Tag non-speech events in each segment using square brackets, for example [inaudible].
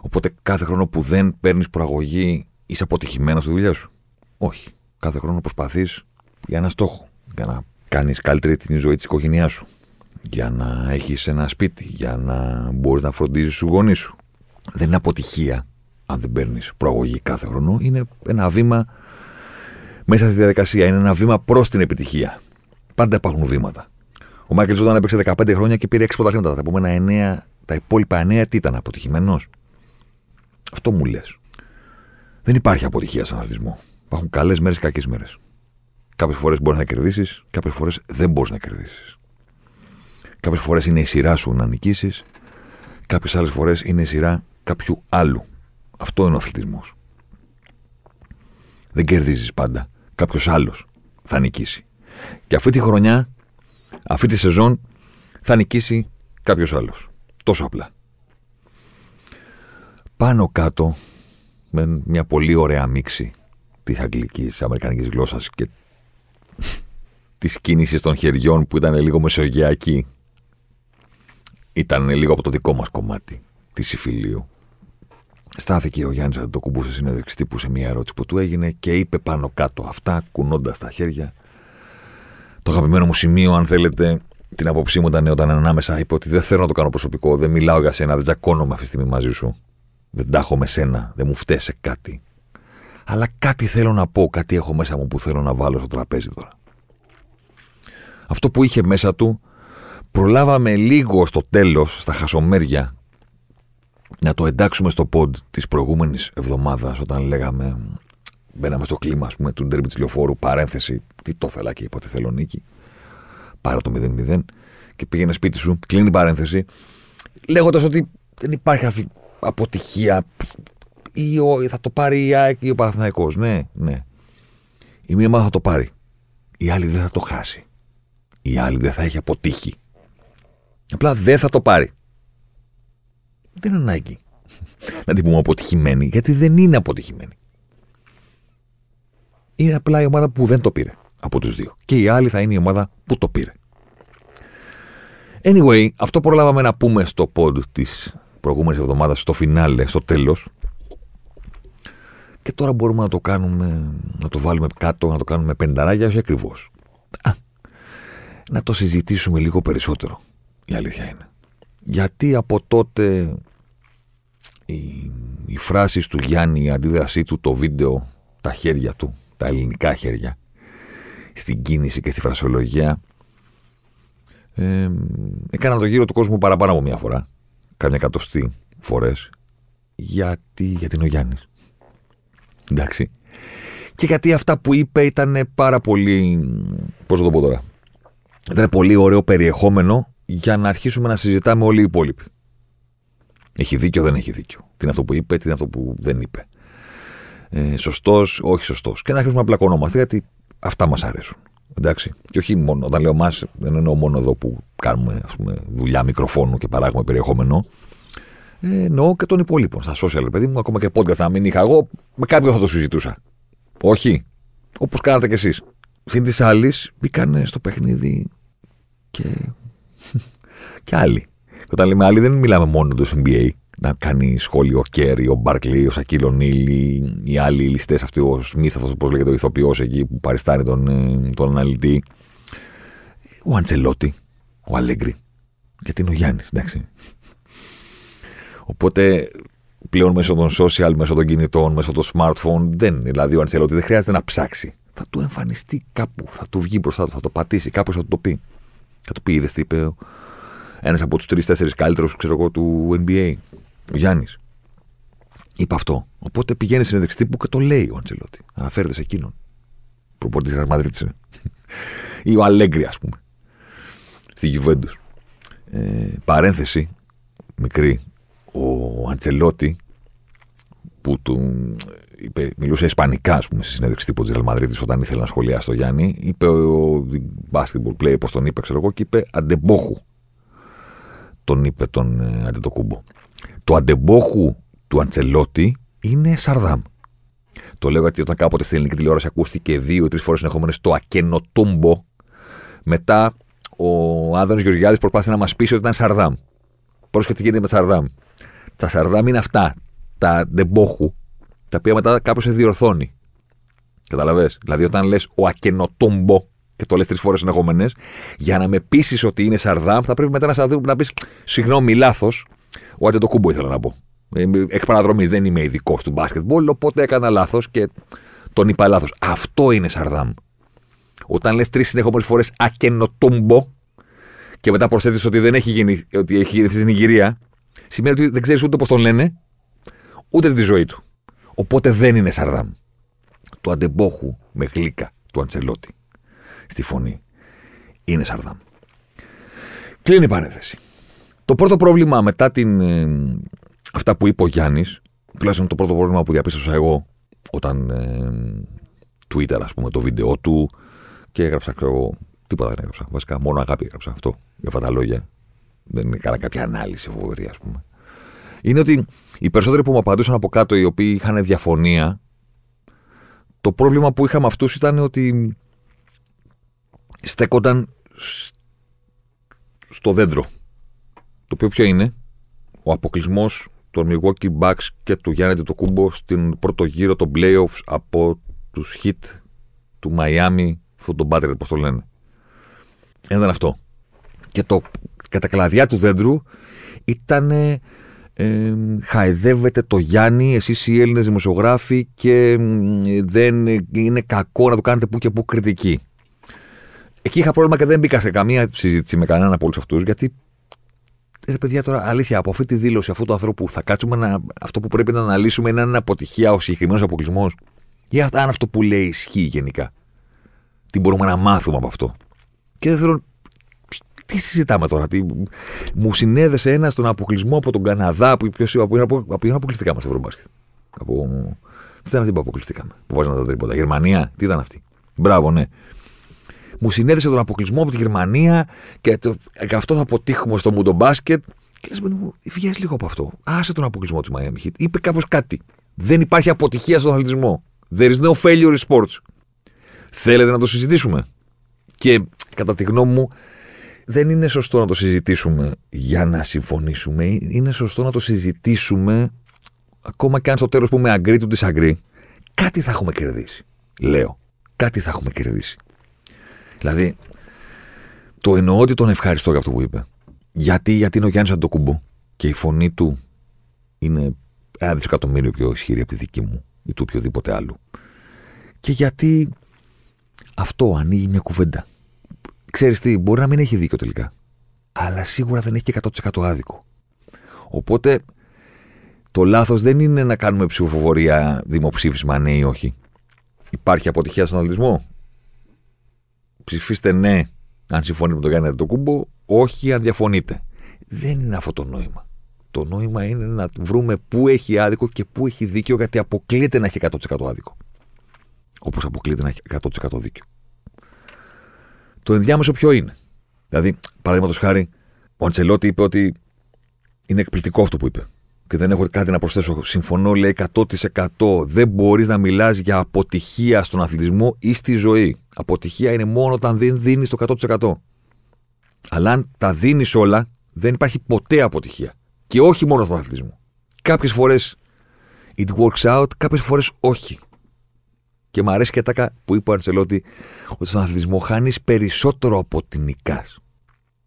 οπότε κάθε χρόνο που δεν παίρνεις προαγωγή είσαι αποτυχημένος στη δουλειά σου. Όχι. Κάθε χρόνο προσπαθείς για ένα στόχο. Για να κάνεις καλύτερη την ζωή της οικογένειάς σου. Για να έχεις ένα σπίτι. Για να μπορείς να φροντίζεις τους γονείς σου. Δεν είναι αποτυχία αν δεν παίρνεις προαγωγή κάθε χρόνο. Είναι ένα βήμα μέσα στη διαδικασία. Είναι ένα βήμα προς την επιτυχία. Πάντα υπάρχουν βήματα. Ο Μάικλ Τζόρνταν έπαιξε 15 χρόνια και πήρε 6 πρωταθλήματα. Τα επόμενα 9, τα υπόλοιπα 9 τι ήταν, αποτυχημένος; Αυτό μου λες. Δεν υπάρχει αποτυχία στον αθλητισμό. Υπάρχουν καλές μέρες και κακές μέρες. Κάποιες φορές μπορείς να κερδίσεις, κάποιες φορές δεν μπορείς να κερδίσεις. Κάποιες φορές είναι η σειρά σου να νικήσεις, κάποιες άλλες φορές είναι η σειρά κάποιου άλλου. Αυτό είναι ο αθλητισμός. Δεν κερδίζεις πάντα. Κάποιος άλλος θα νικήσει. Και αυτή τη χρονιά, αυτή τη σεζόν, θα νικήσει κάποιος άλλος. Τόσο απλά. Πάνω κάτω, με μια πολύ ωραία μίξη της αγγλικής, της αμερικανικής γλώσσας και της κίνησης των χεριών που ήταν λίγο μεσογειακή. Ήταν λίγο από το δικό μας κομμάτι της Ιφιλίου. Στάθηκε ο Γιάννης Αντοκουμπού σε συνέντευξη τύπου σε μια ερώτηση που του έγινε και είπε πάνω κάτω αυτά, κουνώντας τα χέρια. Το αγαπημένο μου σημείο, αν θέλετε, την άποψή μου ήταν όταν ανάμεσα είπε ότι δεν θέλω να το κάνω προσωπικό, δεν μιλάω για σένα, δεν τζακώνομαι αυτή τη στιγμή μαζί σου. Δεν τα έχω με σένα, δεν μου φταίει σε κάτι. Αλλά κάτι θέλω να πω, κάτι έχω μέσα μου που θέλω να βάλω στο τραπέζι τώρα. Αυτό που είχε μέσα του, προλάβαμε λίγο στο τέλος, στα χασομέρια, να το εντάξουμε στο pod της προηγούμενης εβδομάδας όταν λέγαμε μπαίναμε στο κλίμα ας πούμε, του ντέρμπι της λεωφόρου παρένθεση τι το θέλα και είπα ότι θέλω νίκη πάρα το 0-0 και πήγαινε σπίτι σου κλείνει παρένθεση λέγοντας ότι δεν υπάρχει αυτή αποτυχία. Ή ο, θα το πάρει η ΑΕΚ ή ο Παναθηναϊκός. Ναι, ναι. Η μία ομάδα θα το πάρει. Η άλλη δεν θα το χάσει. Η άλλη δεν θα έχει αποτύχει. Απλά δεν θα το πάρει. Δεν είναι ανάγκη. [laughs] Να την πούμε αποτυχημένη, γιατί δεν είναι αποτυχημένη. Είναι απλά η ομάδα που δεν το πήρε από τους δύο. Και η άλλη θα είναι η ομάδα που το πήρε. Anyway, αυτό προλάβαμε να πούμε στο pod της προηγούμενης εβδομάδας, στο φινάλε, στο τέλος. Και τώρα μπορούμε να το κάνουμε, να το βάλουμε κάτω, να το κάνουμε πενταράγια, όχι ακριβώς. Να το συζητήσουμε λίγο περισσότερο, η αλήθεια είναι. Γιατί από τότε οι, οι φράσεις του Γιάννη, η αντίδρασή του, το βίντεο, τα χέρια του, τα ελληνικά χέρια, στην κίνηση και στη φρασιολογία, ε, έκανα το γύρο του κόσμου παραπάνω από μια φορά, κάμια εκατοστή φορές, γιατί, γιατί είναι ο Γιάννης. Εντάξει. Και γιατί αυτά που είπε ήταν πάρα πολύ, πώς θα το πω τώρα, ήταν πολύ ωραίο περιεχόμενο για να αρχίσουμε να συζητάμε όλοι οι υπόλοιποι. Έχει δίκιο, δεν έχει δίκιο. Τι είναι αυτό που είπε, τι είναι αυτό που δεν είπε. Ε, σωστός, όχι σωστός. Και να αρχίσουμε να πλακωνόμαστε γιατί αυτά μας αρέσουν. Εντάξει. Και όχι μόνο, όταν λέω εμά, δεν εννοώ μόνο εδώ που κάνουμε ας πούμε, δουλειά μικροφόνου και παράγουμε περιεχόμενο. Ε, εννοώ και των υπόλοιπων στα social, παιδί μου, ακόμα και podcast να μην είχα εγώ, με κάποιον θα το συζητούσα. Όχι. Όπως κάνατε κι εσείς. Συν της άλλης, μπήκαν στο παιχνίδι και. [laughs] και άλλοι. Και όταν λέμε άλλοι, δεν μιλάμε μόνο του NBA. Να κάνει σχόλιο ο Κέρι, ο Μπαρκλή, ο Σακύλο Νίλι, οι άλλοι ληστές, αυτοί, ο Σμίθ, αυτό πώς λέγεται, ο ηθοποιός εκεί που παριστάνει τον, ε, τον αναλυτή. Ο Αντσελότη, ο Αλέγκρι. Γιατί είναι ο Γιάννης, εντάξει. Οπότε πλέον μέσω των social, μέσω των κινητών, μέσω των smartphone, δεν, δηλαδή ο Αντσελότη δεν χρειάζεται να ψάξει. Θα του εμφανιστεί κάπου, θα του βγει μπροστά του, θα το πατήσει, κάποιος θα του το πει. Θα του πει, είδες τι είπε ένας από τους τρει-τέσσερι καλύτερους, ξέρω εγώ, του NBA. Ο Γιάννης. Είπα αυτό. Οπότε πηγαίνει στην συνέντευξη τύπου και το λέει ο Αντζελότη. Αναφέρεται σε εκείνον. Προπονητής της Μαδρίτη. Ή ο Αλέγκρι, ας πούμε. Στη Γιουβέντους. Ε, παρένθεση μικρή. Ο Αντσελότη που του είπε, μιλούσε ισπανικά, ας πούμε, στη συνέντευξη τύπου της Ρελμαδρίτη όταν ήθελε να σχολιάσει το Γιάννη. Είπε ο basketball player, πώς τον είπε, ξέρω εγώ, και είπε αντεμπόχου. Τον είπε τον ε, Αντετοκούμπο. Το αντεμπόχου του Αντσελότη είναι Σαρδάμ. Το λέω γιατί όταν κάποτε στην ελληνική τηλεόραση ακούστηκε δύο-τρει φορές συνεχόμενες το ακενοτούμπο, μετά ο Άδωνο Γεωργιάδης προσπάθησε να μας πείσει ότι ήταν Σαρδάμ. Πρόσεχε τι γίνεται με Σαρδάμ. Τα Σαρδάμ είναι αυτά, τα ντεμπόχου, τα οποία μετά κάποιος σε διορθώνει. Καταλαβέ. Δηλαδή, όταν λες ο ακενοτούμπο και το λες τρεις φορές συνεχόμενες, για να με πείσει ότι είναι Σαρδάμ, θα πρέπει μετά να, να πεις συγγνώμη, λάθος. Ο Αντετοκούμπο ήθελα να πω. Ε, εκ παραδρομή δεν είμαι ειδικό του μπάσκετμπολ, οπότε έκανα λάθος και τον είπα λάθος. Αυτό είναι Σαρδάμ. Όταν λες τρεις συνεχόμενες φορές ακενοτούμπο και μετά προσθέτεις ότι δεν έχει γίνει, ότι έχει γεννηθεί στην Ιγυρία, σημαίνει ότι δεν ξέρεις ούτε πώς τον λένε, ούτε τη ζωή του. Οπότε δεν είναι Σαρδάμ. Το αντεμπόχου με γλύκα του Αντσελότη στη φωνή είναι Σαρδάμ. Κλείνει η παρένθεση. Το πρώτο πρόβλημα μετά την, ε, αυτά που είπε ο Γιάννης, τουλάχιστον το πρώτο πρόβλημα που διαπίστωσα εγώ όταν ε, Twitter, ας πούμε, το βίντεο του και έγραψα, ξέρω τίποτα δεν έγραψα. Βασικά, μόνο αγάπη έγραψα αυτό για αυτά τα λόγια. Δεν έκανα κάποια ανάλυση φοβερή, ας πούμε. Είναι ότι οι περισσότεροι που μου απαντούσαν από κάτω, οι οποίοι είχαν διαφωνία, το πρόβλημα που είχα με αυτούς ήταν ότι στέκονταν στο δέντρο. Το οποίο ποιο είναι, ο αποκλεισμός των Milwaukee Bucks και του Γιάννη το κούμπο στην πρώτο γύρο των playoffs από τους hit του Miami, αυτό το battery, πώς το λένε. Ήταν αυτό. Και το κατά κλαδιά του δέντρου ήταν ε, χαϊδεύετε το Γιάννη, εσείς οι Έλληνες δημοσιογράφοι και δεν είναι κακό να το κάνετε που και που κριτική. Εκεί είχα πρόβλημα και δεν μπήκα σε καμία συζήτηση με κανέναν από όλους αυτούς, γιατί ρε παιδιά, τώρα αλήθεια, από αυτή τη δήλωση αυτού του ανθρώπου θα κάτσουμε να. Αυτό που πρέπει να αναλύσουμε είναι αν είναι αποτυχία ο συγκεκριμένος αποκλεισμός. Ή αν αυτό που λέει ισχύει γενικά. Τι μπορούμε να μάθουμε από αυτό. Και δεύτερον, τι συζητάμε τώρα. Τι... Μου συνέδεσε ένα στον αποκλεισμό από τον Καναδά, που ποιο είπα, από ποιον αποκλειστήκαμε στο Ευρωμπάσκετ. Από... Τι ήταν αυτή που αποκλειστήκαμε. Που βάζαμε τα τρίποτα. Γερμανία, τι ήταν αυτή. Μπράβο, ναι μου συνέδεσε τον αποκλεισμό από τη Γερμανία και, το, και αυτό θα αποτύχουμε στο Μουντο Μπάσκετ. Και λες, μου, βγαίνει λίγο από αυτό. Άσε τον αποκλεισμό τη Miami Heat. Είπε κάπως κάτι. Δεν υπάρχει αποτυχία στον αθλητισμό. There is no failure in sports. Θέλετε να το συζητήσουμε; Και κατά τη γνώμη μου, δεν είναι σωστό να το συζητήσουμε για να συμφωνήσουμε. Είναι σωστό να το συζητήσουμε ακόμα και αν στο τέλος πούμε agree to disagree. Κάτι θα έχουμε κερδίσει. Λέω. Κάτι θα έχουμε κερδίσει. Δηλαδή, το εννοώ ότι τον ευχαριστώ για αυτό που είπε. Γιατί, γιατί είναι ο Γιάννης Αντοκούμπο και η φωνή του είναι ένα δισεκατομμύριο πιο ισχυρή από τη δική μου ή του οποιοδήποτε άλλου. Και γιατί αυτό ανοίγει μια κουβέντα. Ξέρεις τι, μπορεί να μην έχει δίκιο τελικά. Αλλά σίγουρα δεν έχει και 100% άδικο. Οπότε το λάθος δεν είναι να κάνουμε ψηφοφορία δημοψήφισμα ναι ή όχι. Υπάρχει αποτυχία στον αθλητισμό; Ψηφίστε ναι αν συμφωνείτε με τον Γιάννη Αντοκούμπο, όχι αν διαφωνείτε. Δεν είναι αυτό το νόημα. Το νόημα είναι να βρούμε πού έχει άδικο και πού έχει δίκιο, γιατί αποκλείεται να έχει 100% άδικο. Όπως αποκλείεται να έχει 100% δίκιο. Το ενδιάμεσο ποιο είναι; Δηλαδή, παραδείγματος χάρη, ο Αντσελότη είπε ότι είναι εκπληκτικό αυτό που είπε και δεν έχω κάτι να προσθέσω. Συμφωνώ, λέει 100%. Δεν μπορείς να μιλάς για αποτυχία στον αθλητισμό ή στη ζωή. Αποτυχία είναι μόνο όταν δεν δίνεις το 100%. Αλλά αν τα δίνεις όλα, δεν υπάρχει ποτέ αποτυχία. Και όχι μόνο στον αθλητισμό. Κάποιες φορές it works out, κάποιες φορές όχι. Και μου αρέσει και τα που είπε ο Αντσελότη ότι στον αθλητισμό χάνεις περισσότερο από ότι νικάς.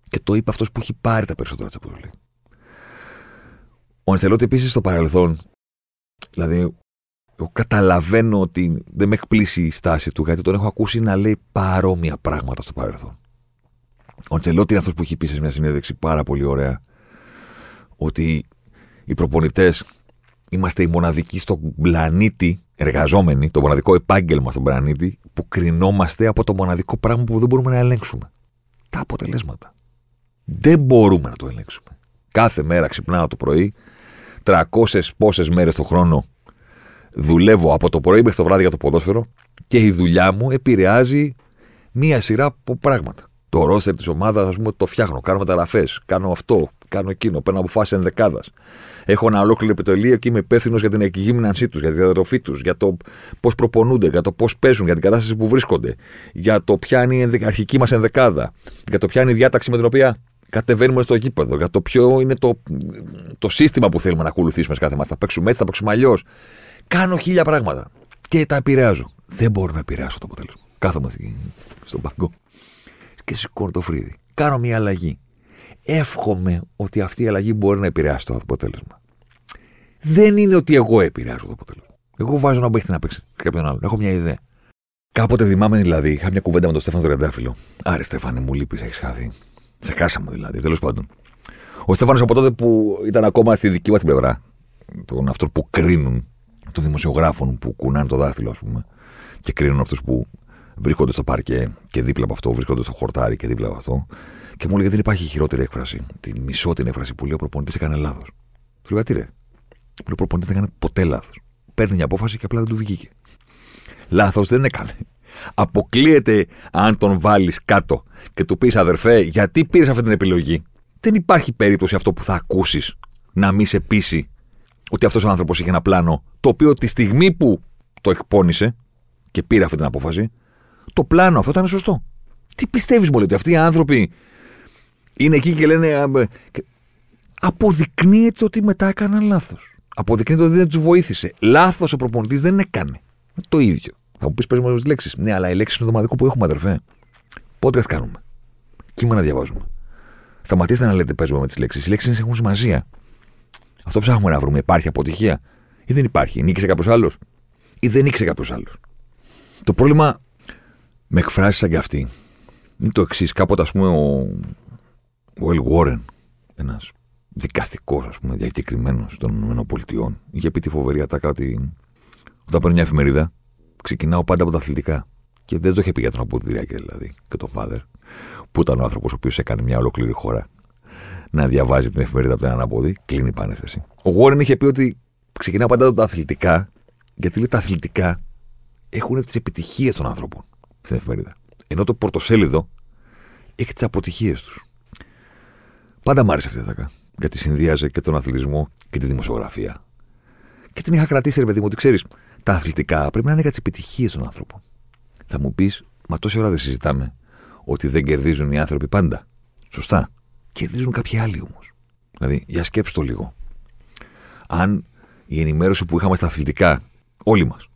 Και το είπε αυτός που έχει πάρει τα περισσότερα τσαπούλια. Ο Αντσελότη επίσης στο παρελθόν, δηλαδή, εγώ καταλαβαίνω ότι δεν με εκπλήσει η στάση του, γιατί τον έχω ακούσει να λέει παρόμοια πράγματα στο παρελθόν. Ο Αντσελότη είναι αυτός που έχει πει σε μια συνέντευξη πάρα πολύ ωραία, ότι οι προπονητές είμαστε οι μοναδικοί στον πλανήτη εργαζόμενοι, το μοναδικό επάγγελμα στον πλανήτη, που κρινόμαστε από το μοναδικό πράγμα που δεν μπορούμε να ελέγξουμε. Τα αποτελέσματα. Δεν μπορούμε να το ελέγξουμε. Κάθε μέρα ξυπνάω το πρωί, 300 πόσες μέρες το χρόνο δουλεύω από το πρωί μέχρι το βράδυ για το ποδόσφαιρο και η δουλειά μου επηρεάζει μία σειρά από πράγματα. Το ρόστερ της ομάδας, ας πούμε, το φτιάχνω. Κάνω μεταγραφές. Κάνω αυτό. Κάνω εκείνο. Παίρνω αποφάσεις ενδεκάδας. Έχω ένα ολόκληρο επιτελείο και είμαι υπεύθυνος για την εκγύμνανσή τους, για τη διατροφή τους, για το πώς προπονούνται, για το πώς παίζουν, για την κατάσταση που βρίσκονται, για το ποια είναι η αρχική μας ενδεκάδα, για το ποια είναι η διάταξη με την οποία κατεβαίνουμε στο γήπεδο, για το ποιο είναι το, το σύστημα που θέλουμε να ακολουθήσουμε σε κάθε μα. Θα παίξουμε έτσι, θα παίξουμε αλλιώς. Κάνω χίλια πράγματα και τα επηρεάζω. Δεν μπορώ να επηρεάσω το αποτέλεσμα. Κάθομαι στον πάγκο και σηκώνω το φρύδι. Κάνω μια αλλαγή. Εύχομαι ότι αυτή η αλλαγή μπορεί να επηρεάσει το αποτέλεσμα. Δεν είναι ότι εγώ επηρεάζω το αποτέλεσμα. Εγώ βάζω να παίχτη να παίξει κάποιον άλλον. Έχω μια ιδέα. Κάποτε θυμάμαι δηλαδή, είχα μια κουβέντα με τον Στέφανο Τριαντάφυλλο. Άρε Στέφανε, μου λείπεις, έχεις χάθει. Σε χάσαμε δηλαδή, τέλος πάντων. Ο Στέφανος από τότε που ήταν ακόμα στη δική μας πλευρά, των αυτών που κρίνουν, των δημοσιογράφων που κουνάνε το δάχτυλο, ας πούμε, και κρίνουν αυτούς που βρίσκονται στο παρκέ και δίπλα από αυτό, βρίσκονται στο χορτάρι και δίπλα από αυτό. Και μου έλεγε δεν υπάρχει χειρότερη έκφραση. Την μισό την έκφραση που λέει ο προπονητής έκανε λάθος. Του λέγα τι ρε. Που ο προπονητής δεν έκανε ποτέ λάθος. Παίρνει μια απόφαση και απλά δεν του βγήκε. Λάθος δεν έκανε. Αποκλείεται αν τον βάλεις κάτω και του πεις αδερφέ, γιατί πήρες αυτή την επιλογή; Δεν υπάρχει περίπτωση αυτό που θα ακούσεις να μην σε πείσει ότι αυτός ο άνθρωπος είχε ένα πλάνο το οποίο τη στιγμή που το εκπώνησε και πήρε αυτή την απόφαση, το πλάνο αυτό ήταν σωστό. Τι πιστεύεις, Μόλι, ότι αυτοί οι άνθρωποι είναι εκεί και λένε. Αποδεικνύεται ότι μετά έκαναν λάθος. Αποδεικνύεται ότι δεν τους βοήθησε. Λάθος ο προπονητής δεν έκανε. Το ίδιο. Θα μου πεις πες μου τις λέξεις. Ναι, αλλά οι λέξεις είναι το μαδικό που έχουμε, αδερφέ. Πότε τι κάνουμε; Κείμενα διαβάζουμε. Σταματήστε να λέτε παίζουμε με τις λέξεις. Οι λέξεις έχουν σημασία. Αυτό ψάχνουμε να βρούμε. Υπάρχει αποτυχία ή δεν υπάρχει; Νίκησε κάποιος άλλος ή δεν νίκησε κάποιος άλλος; Το πρόβλημα με εκφράσεις σαν και αυτή είναι το εξής. Κάποτε, ας πούμε, ο, ο Ελ Γόρεν, ένας δικαστικός, ας πούμε, διακεκριμένος των ΗΠΑ, είχε πει τη φοβερή ατάκα ότι όταν παίρνει μια εφημερίδα, ξεκινάω πάντα από τα αθλητικά. Και δεν το είχε πει για τον Αποδηριακή δηλαδή και τον Φάδερ, που ήταν ο άνθρωπος ο οποίος έκανε μια ολόκληρη χώρα να διαβάζει την εφημερίδα από την αναποδή. Κλείνει η πανέθεση. Ο Γόρεν είχε πει ότι ξεκινάω πάντα από τα αθλητικά, γιατί λέει τα αθλητικά έχουν τις επιτυχίες των ανθρώπων στην εφημερίδα. Ενώ το πρωτοσέλιδο έχει τις αποτυχίες τους. Πάντα μ' άρεσε αυτή η ατάκα. Γιατί συνδύαζε και τον αθλητισμό και τη δημοσιογραφία. Και την είχα κρατήσει, ρε παιδί μου, ότι ξέρεις, τα αθλητικά πρέπει να είναι για τι επιτυχίες των ανθρώπων. Θα μου πεις, μα τόση ώρα δεν συζητάμε ότι δεν κερδίζουν οι άνθρωποι πάντα. Σωστά. Κερδίζουν κάποιοι άλλοι όμως. Δηλαδή, για σκέψτε το λίγο. Αν η ενημέρωση που είχαμε στα αθλητικά, όλοι μας,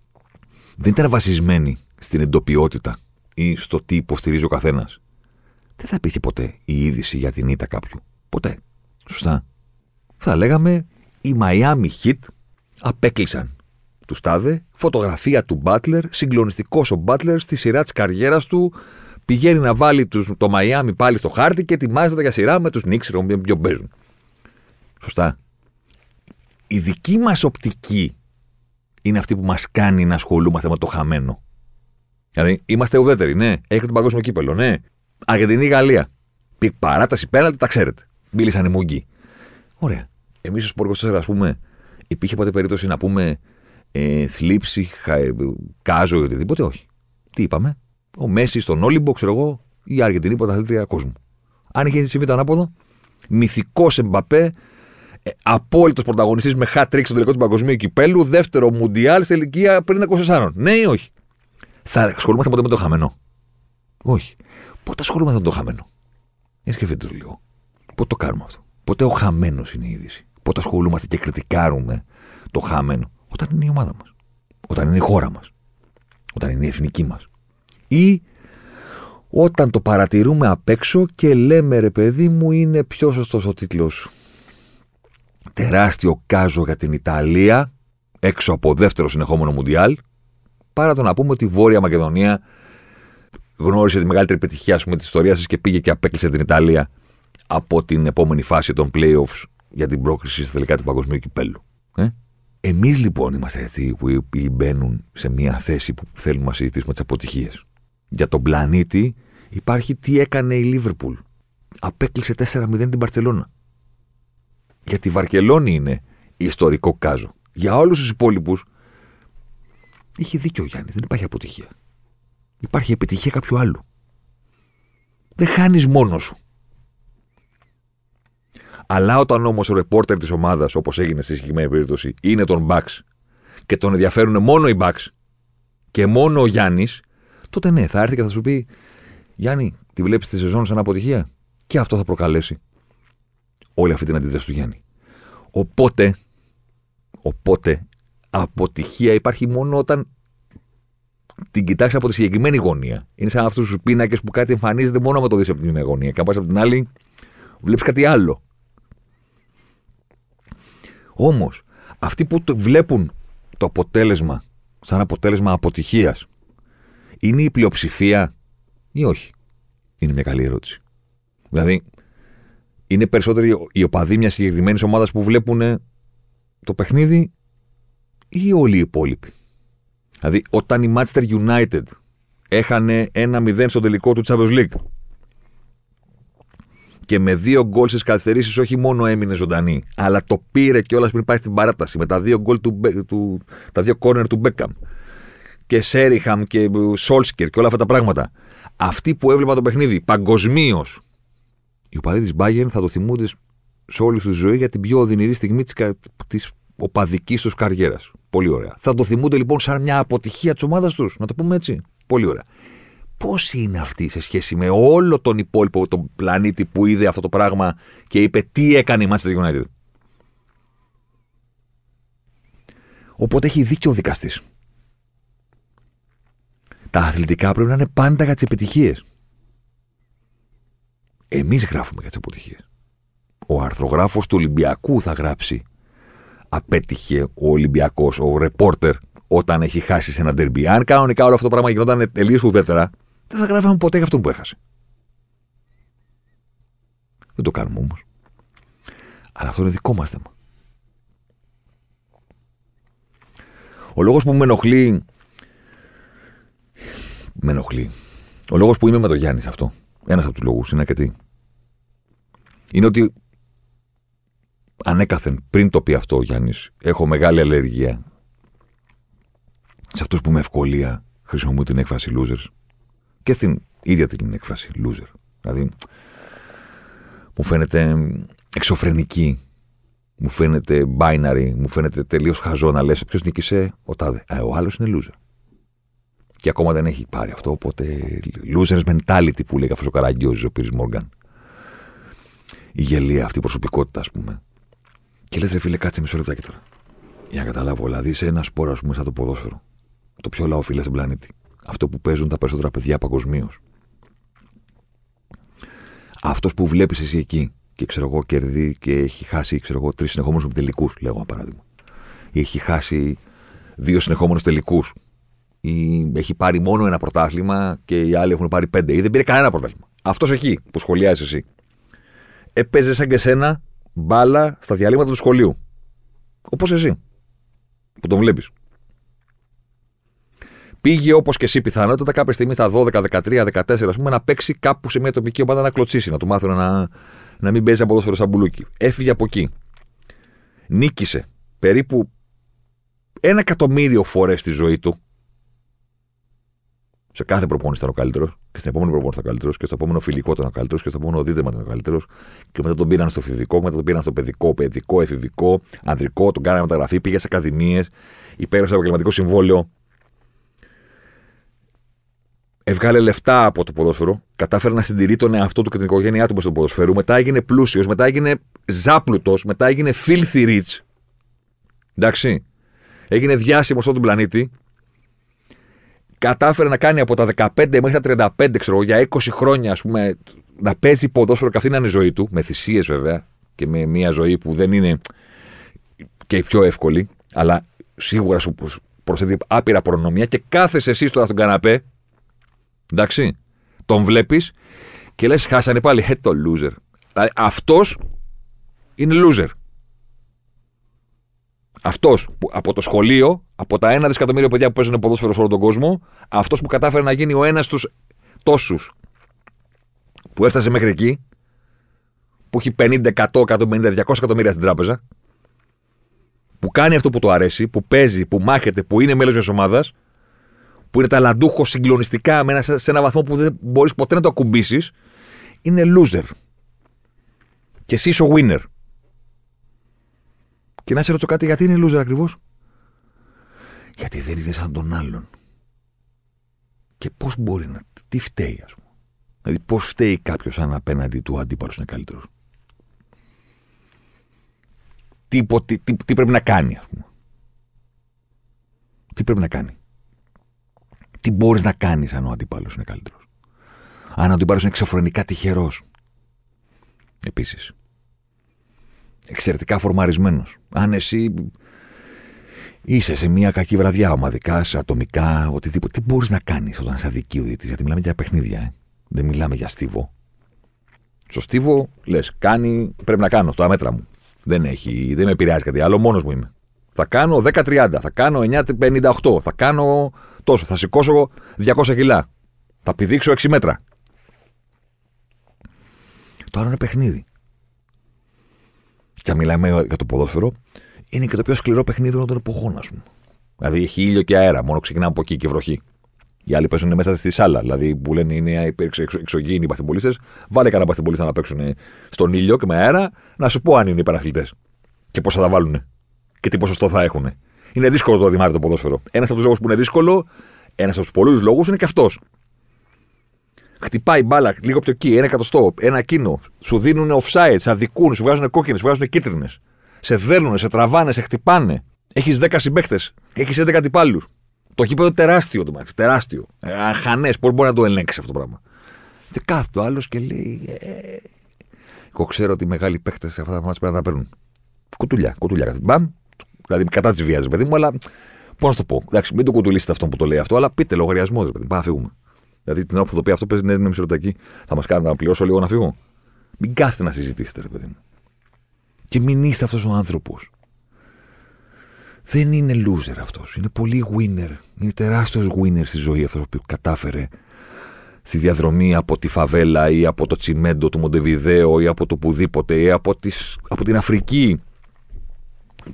δεν ήταν βασισμένη στην εντοπιότητα ή στο τι υποστηρίζει ο καθένας, δεν θα υπήρχε ποτέ η είδηση για την ήττα κάποιου. Ποτέ. Σωστά. Θα λέγαμε οι Miami Heat απέκλεισαν του Στάδε, φωτογραφία του Μπάτλερ, συγκλονιστικός ο Μπάτλερ στη σειρά της καριέρας του. Πηγαίνει να βάλει τους, το Μαϊάμι πάλι στο χάρτη και ετοιμάζεται για σειρά με τους Νίξ, ποιο παίζουν. Σωστά. Η δική μας οπτική είναι αυτή που μας κάνει να ασχολούμαστε με το χαμένο. Δηλαδή, είμαστε ουδέτεροι, ναι. Έχετε τον παγκόσμιο κύπελο, ναι. Αργεντινή Γαλλία. Παράταση πέναλτι, τα ξέρετε. Μίλησαν οι Μούγκοι. Ωραία. Εμείς ως Πόρκο 4, ας πούμε, υπήρχε ποτέ περίπτωση να πούμε ε, θλίψη, χα, ε, κάζο ή οτιδήποτε. Όχι. Τι είπαμε; Ο Μέση στον Όλυμπο, ξέρω εγώ, η Αργεντινή πρωταθλήτρια κόσμου. Αν είχε συμβεί το ανάποδο, μυθικός Εμπαπέ, ε, απόλυτος πρωταγωνιστής με hat trick στο τελικό του παγκοσμίου κυπέλου, δεύτερο μουντιάλ σε ηλικία πριν 24. Ναι ή όχι; Θα ασχολούμαστε ποτέ με το χαμένο; Όχι. Πότε ασχολούμαστε με το χαμένο; Για σκεφτείτε το λίγο. Πότε το κάνουμε αυτό; Πότε ο χαμένος είναι η είδηση; Πότε ασχολούμαστε και κριτικάρουμε το χαμένο; Όταν είναι η ομάδα μας. Όταν είναι η χώρα μας. Όταν είναι η εθνική μας. Ή όταν το παρατηρούμε απ' έξω και λέμε ρε παιδί μου είναι πιο σωστός ο τίτλος τεράστιο κάζο για την Ιταλία έξω από δεύτερο συνεχόμενο Μουντιάλ παρά το να πούμε ότι η Βόρεια Μακεδονία γνώρισε τη μεγαλύτερη επιτυχία πούμε, της ιστορίας της και πήγε και απέκλεισε την Ιταλία από την επόμενη φάση των playoffs για την πρόκριση στα τελικά του παγκοσμίου κυπέλου. Ε; Εμείς λοιπόν είμαστε αυτοί που μπαίνουν σε μια θέση που θέλουμε να συζητήσουμε τις αποτυχίες. Για τον πλανήτη υπάρχει τι έκανε η Λίβερπουλ. Απέκλεισε 4-0 την Παρσελώνα. Για τη Βαρκελόνη είναι ιστορικό κάζο. Για όλους τους υπόλοιπους είχε δίκιο ο Γιάννης. Δεν υπάρχει αποτυχία. Υπάρχει επιτυχία κάποιου άλλου. Δεν χάνεις μόνος σου. Αλλά όταν όμως ο ρεπόρτερ της ομάδας, όπως έγινε στη συγκεκριμένη περίπτωση, είναι τον Bucks και τον ενδιαφέρουν μόνο οι Bucks και μόνο ο Γιάννης, τότε ναι, θα έρθει και θα σου πει Γιάννη, τη βλέπεις τη σεζόν σαν αποτυχία. Και αυτό θα προκαλέσει όλη αυτή την αντίθεση του Γιάννη. Οπότε, οπότε, αποτυχία υπάρχει μόνο όταν την κοιτάξεις από τη συγκεκριμένη γωνία. Είναι σαν αυτούς τους πίνακες που κάτι εμφανίζεται μόνο με το δεις από την μία γωνία. Και αν πας από την άλλη, βλέπεις κάτι άλλο. Όμως, αυτοί που το βλέπουν το αποτέλεσμα σαν αποτέλεσμα αποτυχίας, είναι η πλειοψηφία ή όχι. Είναι μια καλή ερώτηση. Δηλαδή, είναι περισσότεροι οι οπαδοί μιας συγκεκριμένης ομάδας που βλέπουν το παιχνίδι ή όλοι οι υπόλοιποι. Δηλαδή, όταν η Manchester United έχανε ένα 0 στο τελικό του Champions League και με δύο γκολ στις καθυστερήσεις όχι μόνο έμεινε ζωντανή, αλλά το πήρε κιόλας πριν πάει στην παράταση με τα δύο γκολ του, του, τα δύο κόρνερ του Μπέκαμ και Σέριχαμ και Σόλσκερ και όλα αυτά τα πράγματα. Αυτοί που έβλεπαν το παιχνίδι παγκοσμίως, οι οπαδοί της Bayern θα το θυμούνται σε όλη τους ζωή για την πιο οδυνηρή στιγμή της οπαδικής τους καριέρας. Πολύ ωραία. Θα το θυμούνται λοιπόν σαν μια αποτυχία της ομάδας τους, να το πούμε έτσι. Πολύ ωραία. Πώς είναι αυτή σε σχέση με όλο τον υπόλοιπο τον πλανήτη που είδε αυτό το πράγμα και είπε τι έκανε η Manchester United. Οπότε έχει δίκιο ο δικαστής. Τα αθλητικά πρέπει να είναι πάντα για τις επιτυχίες. Εμείς γράφουμε για τις αποτυχίες. Ο αρθρογράφος του Ολυμπιακού θα γράψει απέτυχε ο Ολυμπιακός, ο ρεπόρτερ, όταν έχει χάσει σε ένα τερμπι. Αν κανονικά όλο αυτό το πράγμα γινόταν τελείως ουδέτερα, δεν θα γράφαμε ποτέ για αυτόν που έχασε. Δεν το κάνουμε όμως. Αλλά αυτό είναι δικό μας θέμα. Ο λόγος που με ενοχλεί. Με ενοχλεί. Ο λόγος που είμαι με τον Γιάννη σε αυτό. Ένας από τους λόγους είναι αρκετή. Είναι ότι ανέκαθεν πριν το πει αυτό ο Γιάννης, έχω μεγάλη αλλεργία σε αυτούς που με ευκολία χρησιμοποιούν την έκφραση losers και στην ίδια την έκφραση loser. Δηλαδή, μου φαίνεται εξωφρενική, μου φαίνεται binary, μου φαίνεται τελείως χαζό να λες ποιος νίκησε, ο τάδε. Ε, ο άλλος είναι loser. Και ακόμα δεν έχει πάρει αυτό, οπότε losers mentality που λέει αυτό ο Καραγκιόζης, ο Πύρι Μόργαν. Η γελία αυτή η προσωπικότητα, ας πούμε. Και λες, ρε φίλε, κάτσε μισό λεπτάκι τώρα. Για να καταλάβω, δηλαδή σε ένα σπόρο, ας πούμε, σαν το ποδόσφαιρο. Το πιο λαοφιλέ στην πλανήτη. Αυτό που παίζουν τα περισσότερα παιδιά παγκοσμίως. Αυτός που βλέπεις εσύ εκεί και ξέρω εγώ κερδί και έχει χάσει ξέρω εγώ, τρεις συνεχόμενους τελικούς, λέγω ένα παράδειγμα. Ή έχει χάσει δύο συνεχόμενους τελικούς. Ή έχει πάρει μόνο ένα πρωτάθλημα και οι άλλοι έχουν πάρει πέντε. Ή δεν πήρε κανένα πρωτάθλημα. Αυτός εκεί που σχολιάζεις εσύ. Έπαιζε σαν και σένα μπάλα στα διαλύματα του σχολείου. Όπως εσύ. Που τον βλέπεις. Πήγε όπως και εσύ πιθανότατα κάποια στιγμή στα 12, 13, 14 ας πούμε να παίξει κάπου σε μια τοπική ομάδα να κλωτσίσει, να του μάθουν να, να μην παίζει ποδόσφαιρο σαν μπουλούκι. Έφυγε από εκεί. Νίκησε περίπου ένα εκατομμύριο φορές στη ζωή του σε κάθε προπόνηση ήταν ο καλύτερος, και στην επόμενη προπόνηση ήταν ο καλύτερος, και στο επόμενο φιλικό ήταν ο καλύτερος, και στο επόμενο δίδεμα ήταν ο καλύτερος. Και μετά τον πήραν στο φιβικό, μετά τον πήραν στο παιδικό, παιδικό, εφηβικό, ανδρικό, τον κάνανε μεταγραφή, πήγε σε ακαδημίες, υπέγραψε επαγγελματικό συμβόλαιο. Έβγαλε λεφτά από το ποδόσφαιρο, κατάφερε να συντηρεί τον εαυτό του και την οικογένειά του με στο ποδοσφαίρο, μετά έγινε πλούσιος, μετά έγινε ζάπλουτος, μετά έγινε filthy rich. Εντάξει. Έγινε διάσημος στον πλανήτη κατάφερε να κάνει από τα 15 μέχρι τα 35, ξέρω για 20 χρόνια, ας πούμε, να παίζει ποδόσφαιρο και αυτή να είναι η ζωή του, με θυσίες βέβαια και με μια ζωή που δεν είναι και πιο εύκολη, αλλά σίγουρα σου προσθέτει άπειρα προνομία και κάθεσαι εσύ τώρα στον καναπέ, εντάξει, τον βλέπεις και λες, χάσανε πάλι, ε, το loser. Δηλαδή αυτός είναι loser. Αυτός από το σχολείο, από τα ένα δισεκατομμύριο παιδιά που παίζουν ποδόσφαιρο σε όλο τον κόσμο, αυτός που κατάφερε να γίνει ο ένας στου τόσους που έφτασε μέχρι εκεί, που έχει 50, 100, 150, 200 εκατομμύρια στην τράπεζα, που κάνει αυτό που του αρέσει, που παίζει, που μάχεται, που είναι μέλος μιας ομάδας, που είναι ταλαντούχο συγκλονιστικά σε ένα βαθμό που δεν μπορείς ποτέ να το ακουμπήσεις, είναι loser. Και εσύ είσαι ο winner. Και να σε ρωτήσω κάτι, γιατί είναι loser ακριβώς; Γιατί δεν είδες σαν τον άλλον. Και πώς μπορεί να. Τι φταίει, ας πούμε. Δηλαδή, πώς φταίει κάποιος αν απέναντι του αντίπαλος είναι καλύτερος; Τι, τι, τι, τι, πρέπει να κάνει, ας πούμε; Τι πρέπει να κάνει; Τι μπορείς να κάνεις αν ο αντίπαλο είναι καλύτερος; Αν ο αντίπαλο είναι εξωφρενικά τυχερός; Επίσης εξαιρετικά φορμαρισμένος. Αν εσύ είσαι σε μια κακή βραδιά, ομαδικά, σε ατομικά, οτιδήποτε, τι μπορείς να κάνεις όταν είσαι αδική ο γιατί μιλάμε για παιχνίδια, ε. δεν μιλάμε για στίβο. Στο στίβο λες, κάνει, πρέπει να κάνω, το αμέτρα μου. Δεν, έχει, δεν με επηρεάζει κάτι άλλο, μόνος μου είμαι. Θα κάνω 10-30, θα κάνω 9-58, θα κάνω τόσο, θα σηκώσω 200 κιλά. Θα πηδήξω 6 μέτρα. Τώρα είναι παιχνίδι και αν μιλάμε για το ποδόσφαιρο, είναι και το πιο σκληρό παιχνίδι όλων των εποχών, ας πούμε. Δηλαδή έχει ήλιο και αέρα, μόνο ξεκινάμε από εκεί και βροχή. Οι άλλοι παίζουν μέσα στη σάλα. Δηλαδή που λένε είναι εξωγήινοι οι παθημπολίστε, βάλε κανένα παθημπολίστα να παίξουν στον ήλιο και με αέρα, να σου πω αν είναι υπεραθλητέ. Και πώς θα τα βάλουν. Και τι ποσοστό θα έχουν. Είναι δύσκολο το δημάρι το ποδόσφαιρο. Ένας από τους λόγους που είναι δύσκολο, ένας από τους πολλούς λόγους είναι και αυτός. Χτυπάει μπάλα λίγο από το εκεί, ένα εκατοστό, ένα εκείνο. Σου δίνουν offside, σε αδικούν, σου βγάζουν κόκκινες, σου βγάζουν κίτρινες. Σε δέρνουν, σε τραβάνε, σε χτυπάνε. Έχεις 10 συμπαίχτε, έχεις 11 αντιπάλους. Το γήπεδο τεράστιο το μάξι, τεράστιο. Ε, Αχανές, πώς μπορεί να το ελέγξεις αυτό το πράγμα. Και κάθε το άλλος και λέει. Ε, εγώ ξέρω ότι οι μεγάλοι παίχτε σε αυτά τα μάτια πρέπει να τα παίρνουν. Κουτουλιά, κουτουλιά. Μπαμ, δηλαδή κατά της βίας, παιδί μου, αλλά πώς να το πω. Εντάξει, μην το κουτουλήσετε αυτό που το λέει αυτό, αλλά πείτε λογαριασμό, παιδί. Πάμε να φύγουμε. Δηλαδή την ώρα που θα το πει αυτό παίζει ναι, είναι μισοτακή, θα μας κάνει να πληρώσω λίγο να φύγω. Μην κάθετε να συζητήσετε, ρε παιδί μου. Και μην είστε αυτός ο άνθρωπος. Δεν είναι loser αυτός. Είναι πολύ winner. Είναι τεράστιος winner στη ζωή αυτός που κατάφερε στη διαδρομή από τη φαβέλα ή από το τσιμέντο του Μοντεβιδέο ή από το πουδήποτε ή από, τις, από την Αφρική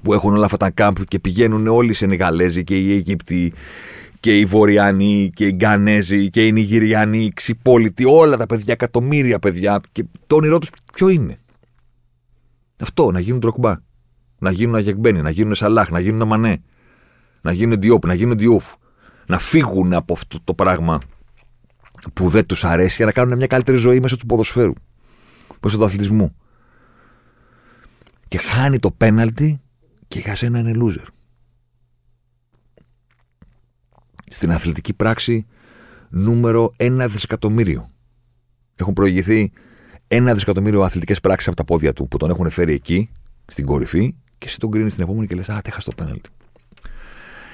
που έχουν όλα αυτά τα κάμπ και πηγαίνουν όλοι οι Σενεγαλέζοι και οι Αίγυπτοι και οι Βορειανοί και οι Γκανέζοι και οι Νιγηριανοί, οι Ξυπόλοιτοι, όλα τα παιδιά, εκατομμύρια παιδιά. Και το όνειρό τους ποιο είναι; Αυτό, να γίνουν τροκμπά. Να γίνουν Αγεγμπένι, να γίνουν Σαλάχ, να γίνουν Μανέ. Να γίνουν Διόπ, να γίνουν Διούφ. Να φύγουν από αυτό το πράγμα που δεν τους αρέσει για να κάνουν μια καλύτερη ζωή μέσω του ποδοσφαίρου. Μέσω του αθλητισμού. Και χάνει το πέναλτι και για σένα είναι loser στην αθλητική πράξη νούμερο 1 δισεκατομμύριο. Έχουν προηγηθεί ένα δισεκατομμύριο αθλητικές πράξεις από τα πόδια του που τον έχουν φέρει εκεί, στην κορυφή, και εσύ τον κρίνεις στην επόμενη και λες: Α, τέχα το πέναλτι.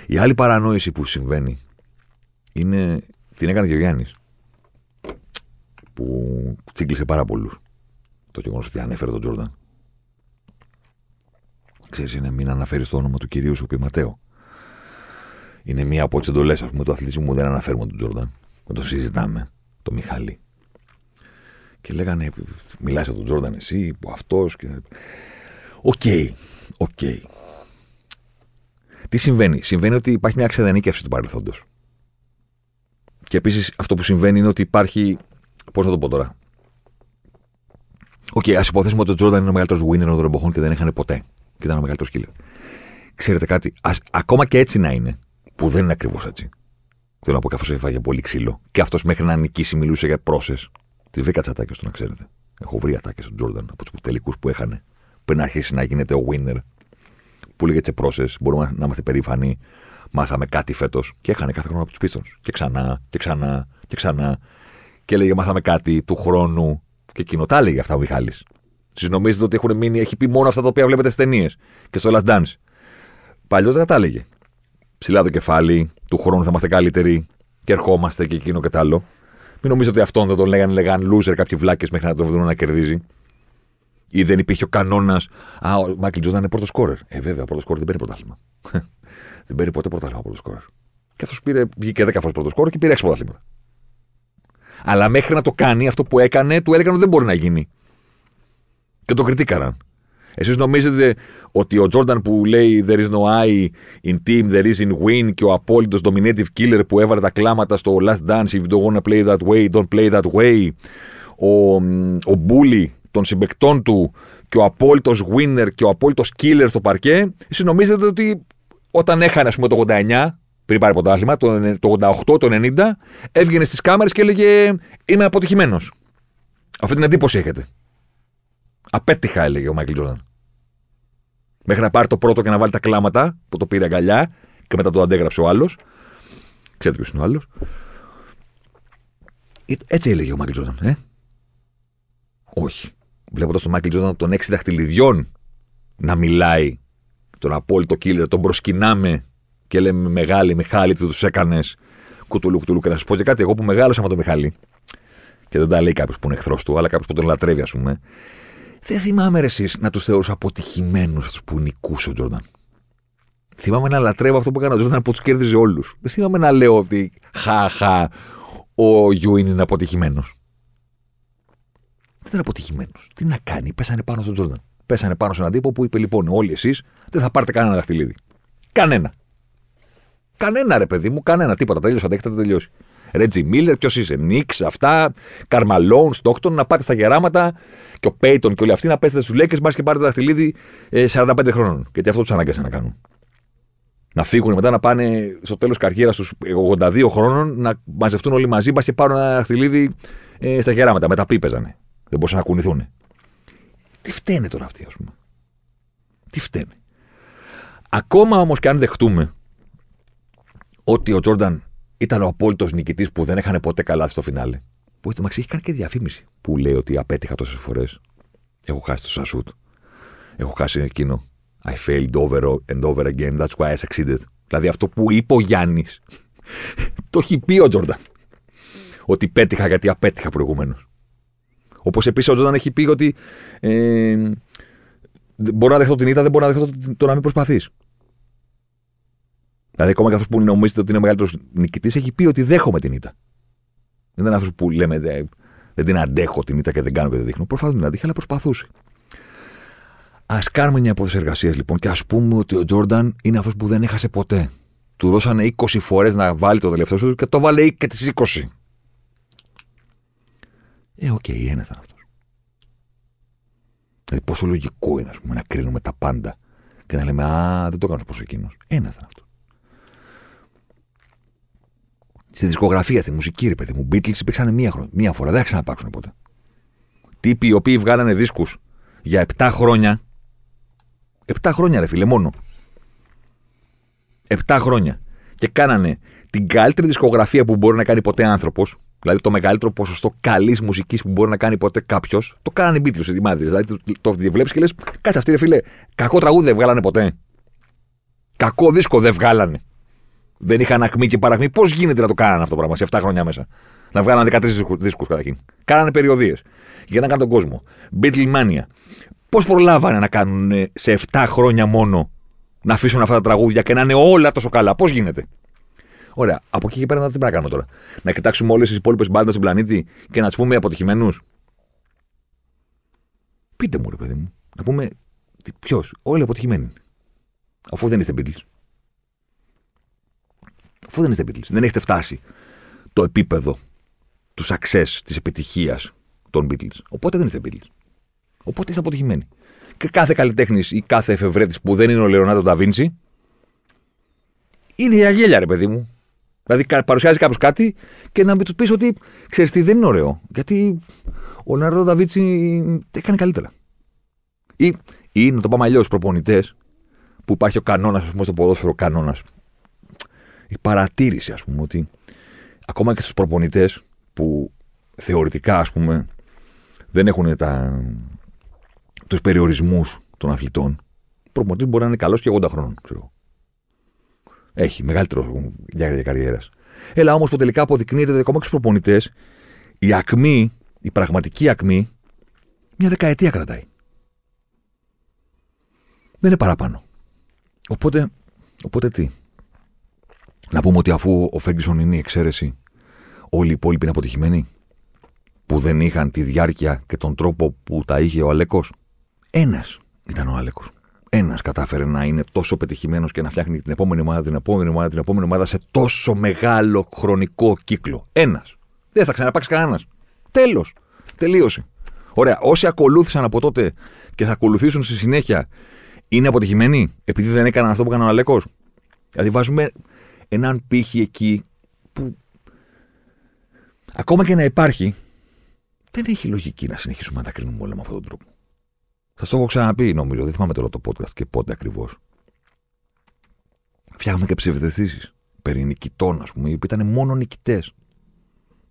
Η άλλη παρανόηση που συμβαίνει είναι. Την έκανε και ο Γιάννης. Που τσίγκλισε πάρα πολλούς. Το γεγονός ότι ανέφερε τον Τζόρνταν. Ξέρεις, είναι μην αναφέρεις το όνομα του κυρίου σου πει Ματέο. Είναι μία από τις εντολές του αθλητισμού. Δεν αναφέρουμε τον Τζόρνταν. Δεν το συζητάμε. Το Μιχάλη. Και λέγανε, μιλάς για τον Τζόρνταν εσύ, που αυτός. Και... OK. OK. Τι συμβαίνει; Συμβαίνει ότι υπάρχει μια εξιδανίκευση του παρελθόντος. Και επίσης αυτό που συμβαίνει είναι ότι υπάρχει. Πώς να το πω τώρα; OK, okay, ας υποθέσουμε ότι ο Τζόρνταν είναι ο μεγαλύτερος winner των εποχών και δεν είχαν ποτέ. Και ήταν ο μεγαλύτερος killer. Ξέρετε κάτι, ας, ακόμα και έτσι να είναι, που δεν είναι ακριβώς έτσι. Θέλω να πω καθώ έφαγε πολύ ξύλο. Και αυτός μέχρι να νικήσει μιλούσε για πρόσες. Τι βρήκα τις ατάκες του, να ξέρετε. Έχω βρει ατάκες του Τζόρνταν από τους τελικούς που είχαν πριν αρχίσει να γίνεται ο winner. Που λέγε τι πρόσες. Μπορούμε να είμαστε περήφανοι. Μάθαμε κάτι φέτος. Και έχανε κάθε χρόνο από τους πίστων. Και ξανά και ξανά και ξανά. Και έλεγε μάθαμε κάτι του χρόνου. Και εκείνο τα έλεγε αυτά ο Μιχάλης. Σα νομίζετε ότι έχουν μείνει, έχει πει μόνο αυτά τα οποία βλέπετε στις ταινίες και στο Last Dance. Παλιότερα τα έλεγε ψηλά το κεφάλι, του χρόνου θα είμαστε καλύτεροι και ερχόμαστε και εκείνο και τ' άλλο. Μην νομίζετε ότι αυτόν δεν τον λέγανε, λέγανε loser κάποιοι βλάκες μέχρι να τον βρουν να κερδίζει. Ή δεν υπήρχε ο κανόνας. Α, ο Μάικλ Τζόρνταν είναι πρώτος σκόρερ. Ε, βέβαια, πρώτος σκόρερ δεν παίρνει πρωτάθλημα. [laughs] δεν παίρνει ποτέ πρωτάθλημα πρώτος σκόρερ. Και αυτός πήρε, βγήκε 10 φορές πρώτος σκόρερ και πήρε 6 πρωτάθλημα. Αλλά μέχρι να το κάνει αυτό που έκανε, του έλεγαν ότι δεν μπορεί να γίνει. Και το κριτήκαναν. Εσείς νομίζετε ότι ο Τζόρνταν που λέει There is no I in team, there is in win και ο απόλυτος dominative killer που έβαλε τα κλάματα στο Last Dance, if you don't want to play that way, don't play that way. Ο, ο bully των συμπεκτών του και ο απόλυτος winner και ο απόλυτος killer στο παρκέ, εσείς νομίζετε ότι όταν έχανε, ας πούμε, το 89, πριν πάρει πρωτάθλημα, το, το 88, το 90, έβγαινε στις κάμερες και έλεγε Είμαι αποτυχημένος. Αυτή την εντύπωση έχετε. Απέτυχα, έλεγε ο Μάικλ Τζόρνταν. Μέχρι να πάρει το πρώτο και να βάλει τα κλάματα που το πήρε αγκαλιά και μετά το αντέγραψε ο άλλος. Ξέρετε ποιος είναι ο άλλος. Ε, έτσι έλεγε ο Μάικλ Τζόρνταν, ε. Όχι. Βλέποντας τον Μάικλ Τζόρνταν των έξι δαχτυλιδιών να μιλάει, τον απόλυτο killer, τον προσκυνάμε και λέμε Μεγάλε Μιχάλη, τι τους έκανες; Κουτουλού, κουτουλού. Και να σας πω και κάτι, εγώ που μεγάλωσα με τον Μιχάλη, και δεν τα λέει κάποιος που είναι εχθρός του, αλλά κάποιος που τον λατρεύει, ας πούμε. Δεν θυμάμαι εσείς να τους θεωρούσα αποτυχημένους αυτούς που νικούσε ο Τζόρνταν. Θυμάμαι να λατρεύω αυτό που έκανε ο Τζόρνταν που τους κέρδιζε όλους. Δεν θυμάμαι να λέω ότι χαχα, ο Γιούιν είναι αποτυχημένος. Δεν ήταν αποτυχημένος. Τι να κάνει, πέσανε πάνω στον Τζόρνταν. Πέσανε πάνω σε έναν τύπο που είπε λοιπόν: Όλοι εσείς δεν θα πάρετε κανένα δαχτυλίδι. Κανένα. Κανένα ρε παιδί μου, κανένα τίποτα. Τελείωσα, δεν έχετε τελειώσει. Ρέτζι Μίλλερ, ποιος είσαι, Νίξ, αυτά, Καρμαλόν, Στόκτον, να πάτε στα γεράματα και ο Πέιτον και όλοι αυτοί να πέσετε στους Λέκε, μπας και πάρετε δαχτυλίδι 45 ε, χρόνων. Γιατί αυτό τους ανάγκασε να κάνουν. Να φύγουν μετά να πάνε στο τέλος καριέρας τους 82 χρόνων να μαζευτούν όλοι μαζί, μπας και πάρουν ένα δαχτυλίδι ε, στα γεράματα. Μετά πίπεζανε. Δεν μπορούσαν να κουνηθούν. Τι φταίνε τώρα αυτοί, ας πούμε; Τι φταίνε; Ακόμα όμως και αν δεχτούμε ότι ο Τζόρνταν ήταν ο απόλυτος νικητής που δεν έχανε ποτέ καλά στο φινάλε. Που το έχει κάνει και διαφήμιση που λέει ότι απέτυχα τόσες φορές. Έχω χάσει το Σασούτ. Έχω χάσει εκείνο. I failed over and over again. That's why I succeeded. Δηλαδή αυτό που είπε ο Γιάννης. [laughs] το έχει πει ο Τζόρνταν. Ότι πέτυχα γιατί απέτυχα προηγουμένως. Όπως επίσης ο Τζόρνταν έχει πει ότι ε, μπορώ να δεχτώ την ήττα, δεν μπορώ να δεχτώ το να μην προσπαθείς. Δηλαδή, ακόμα και αυτό που νομίζετε ότι είναι ο μεγαλύτερος νικητής, έχει πει ότι δέχομαι την ήττα. Δεν είναι αυτό που λέμε δεν, δεν την αντέχω την ήττα και δεν κάνω και δεν δείχνω. Προσπαθούν να την αντέχει, αλλά προσπαθούσε. Α κάνουμε μια υπόθεση εργασίας λοιπόν και ας πούμε ότι ο Τζόρνταν είναι αυτός που δεν έχασε ποτέ. Του δώσανε 20 φορές να βάλει το τελευταίο σουτ και το βάλε και τις 20. Ε, OK, okay, ένας ήταν αυτός. Δηλαδή, πόσο λογικό είναι πούμε, να κρίνουμε τα πάντα και να λέμε Α, δεν το κάνω όπως εκείνος. Ένας ήταν αυτός. Στη δισκογραφία, στη μουσική, ρε παιδί μου. Beatles υπήρξαν μία, μία φορά, δεν θα ξαναπάρξουν ποτέ. Τύποι οι οποίοι βγάλανε δίσκους για 7 χρόνια. 7 χρόνια, ρε φίλε, μόνο. 7 χρόνια. Και κάνανε την καλύτερη δισκογραφία που μπορεί να κάνει ποτέ άνθρωπος. Δηλαδή το μεγαλύτερο ποσοστό καλής μουσικής που μπορεί να κάνει ποτέ κάποιος. Το κάνανε οι Beatles, η Δηλαδή το, το βλέπει και λες, κάτσε αυτή, ρε φίλε, κακό τραγούδι δεν βγάλανε ποτέ. Κακό δίσκο δεν βγάλανε δεν είχαν ακμή και παραχμή. Πώς γίνεται να το κάνανε αυτό το πράγμα σε 7 χρόνια μέσα; Να βγάλανε 13 δίσκου καταρχήν. Κάνανε περιοδίες για να κάνουν τον κόσμο. Beatlemania. Πώς προλάβανε να κάνουν σε 7 χρόνια μόνο να αφήσουν αυτά τα τραγούδια και να είναι όλα τόσο καλά; Πώς γίνεται; Ωραία. Από εκεί και πέρα τι πρέπει να κάνουμε τώρα; Να κοιτάξουμε όλες τις υπόλοιπες μπάντες στον πλανήτη και να του πούμε αποτυχημένους; Πείτε μου, ρε παιδί μου. Να πούμε ποιος. Όλοι αποτυχημένοι. Αφού δεν είστε Beatles. Αφού δεν είστε Beatles, δεν έχετε φτάσει το επίπεδο του success, της επιτυχίας των Beatles. Οπότε δεν είστε Beatles. Οπότε είστε αποτυχημένοι. Και κάθε καλλιτέχνης ή κάθε εφευρέτης που δεν είναι ο Λεωνάτο Νταβίντσι είναι η αγέλια, ρε παιδί μου. Δηλαδή παρουσιάζει κάποιος κάτι και να τους πεις ότι ξέρεις τι δεν είναι ωραίο. Γιατί ο Λεωνάτο Νταβίντσι έκανε καλύτερα. Ή, ή να το πάμε αλλιώς, προπονητές που υπάρχει ο κανόνας, στο ποδόσφαιρο κανόνας η παρατήρηση, ας πούμε, ότι ακόμα και στους προπονητές που θεωρητικά, ας πούμε, δεν έχουν τα, τους περιορισμούς των αθλητών, ο προπονητής μπορεί να είναι καλός και 80 χρόνων, ξέρω. Έχει μεγαλύτερο διάρκεια καριέρας. Έλα όμως που τελικά αποδεικνύεται ότι ακόμα και στους προπονητές η ακμή, η πραγματική ακμή, μια δεκαετία κρατάει. Δεν είναι παραπάνω. Οπότε, οπότε τι; Να πούμε ότι αφού ο Φέργκισον είναι η εξαίρεση, όλοι οι υπόλοιποι είναι αποτυχημένοι. Που δεν είχαν τη διάρκεια και τον τρόπο που τα είχε ο Αλέκος. Ένας ήταν ο Αλέκος. Ένας κατάφερε να είναι τόσο πετυχημένος και να φτιάχνει την επόμενη ομάδα, την επόμενη ομάδα, την επόμενη ομάδα σε τόσο μεγάλο χρονικό κύκλο. Ένας. Δεν θα ξαναπάξει κανένας. Τέλος. Τελείωσε. Ωραία. Όσοι ακολούθησαν από τότε και θα ακολουθήσουν στη συνέχεια, είναι αποτυχημένοι επειδή δεν έκαναν αυτό που έκανε ο Αλέκος. Δηλαδή βάζουμε έναν πύχη εκεί που ακόμα και να υπάρχει, δεν έχει λογική να συνεχίσουμε να τα κρίνουμε όλα με αυτόν τον τρόπο. Σας το έχω ξαναπεί, νομίζω. Δεν θυμάμαι τώρα το podcast και πότε ακριβώς. Φτιάχνουμε και ψευδεστήσεις περί νικητών, ας πούμε, οι οποίοι ήταν μόνο νικητές.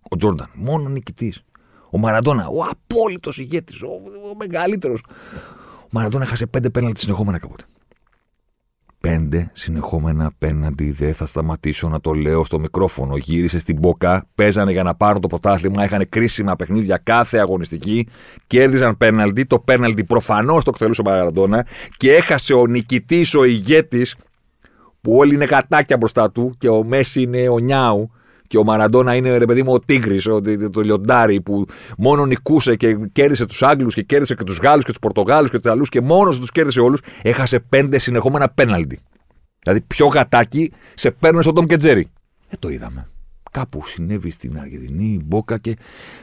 Ο Τζόρνταν, μόνο νικητής. Ο Μαραντόνα, ο απόλυτος ηγέτης, ο, ο μεγαλύτερος. Ο Μαραντόνα έχασε πέντε πέναλτι συνεχόμενα κάποτε. Πέντε συνεχόμενα πέναντι. Δεν θα σταματήσω να το λέω στο μικρόφωνο. Γύρισε στην Μπόκα, παίζανε για να πάρουν το πρωτάθλημα, είχαν κρίσιμα παιχνίδια κάθε αγωνιστική, κέρδιζαν πέναλτι. Το πέναλτι προφανώς το εκτελούσε ο Μαραντόνα και έχασε ο νικητής, ο ηγέτης, που όλοι είναι κατάκια μπροστά του και ο Μέση είναι ο Νιάου και ο Μαραντόνα είναι ρε παιδί μου ο Τίγρης, το, το λιοντάρι που μόνο νικούσε και κέρδισε τους Άγγλους και κέρδισε και τους Γάλλους και τους Πορτογάλους και τους Αλλού και μόνος τους κέρδισε όλους. Έχασε πέντε συνεχόμενα πέναλτι. Δηλαδή πιο γατάκι σε παίρνουν στον Τόμ και Τζέρι. Ε, το είδαμε. Κάπου συνέβη στην Αργεντινή, η Μπόκα και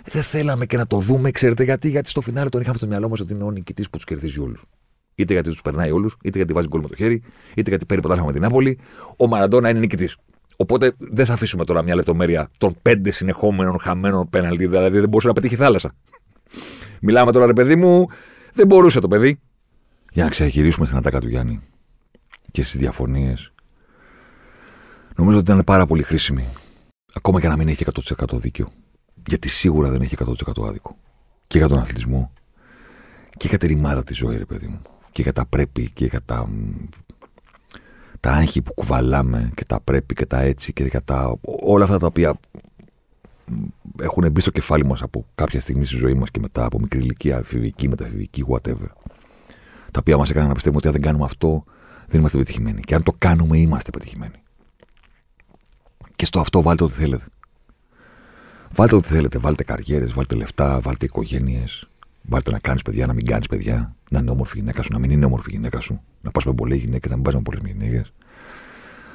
δεν θέλαμε και να το δούμε. Ξέρετε γιατί, γιατί στο φινάλε τον είχαμε στο μυαλό μας ότι είναι ο νικητής που τους κερδίζει όλους. Είτε γιατί τους περνάει όλους, είτε γιατί βάζει γκολ με το χέρι, είτε γιατί παίρνει πρωτάθλημα με την Νάπολη. Ο Μαραντόνα είναι νικητής. Οπότε δεν θα αφήσουμε τώρα μια λεπτομέρεια των πέντε συνεχόμενων χαμένων πέναλτι. Δηλαδή δεν μπορούσε να πετύχει θάλασσα. Μιλάμε τώρα, ρε παιδί μου, δεν μπορούσε το παιδί. Για να ξεγυρίσουμε στην ατάκα του Γιάννη και στις διαφωνίες. Νομίζω ότι ήταν πάρα πολύ χρήσιμη. Ακόμα και να μην έχει 100% δίκιο. Γιατί σίγουρα δεν έχει 100% άδικο. Και για τον αθλητισμό. Και για τη ρημάδα της ζωή, ρε παιδί μου. Και για τα πρέπει και για τα τα άγχη που κουβαλάμε και τα πρέπει και τα έτσι και τα, όλα αυτά τα οποία έχουν μπει στο κεφάλι μας από κάποια στιγμή στη ζωή μας και μετά από μικρή ηλικία, εφηβική, μεταφηβική, whatever. Τα οποία μας έκαναν να πιστεύουμε ότι αν δεν κάνουμε αυτό δεν είμαστε πετυχημένοι. Και αν το κάνουμε είμαστε πετυχημένοι. Και στο αυτό βάλτε ό,τι θέλετε. Βάλτε ό,τι θέλετε. Βάλτε καριέρες, βάλτε λεφτά, βάλτε οικογένειες, Βάλτε να κάνεις παιδιά, να μην κάνεις παιδιά. Να είναι όμορφη γυναίκα σου, να μην είναι όμορφη γυναίκα σου. Να πας με πολλές γυναίκες, να μην πας με πολλές γυναίκες.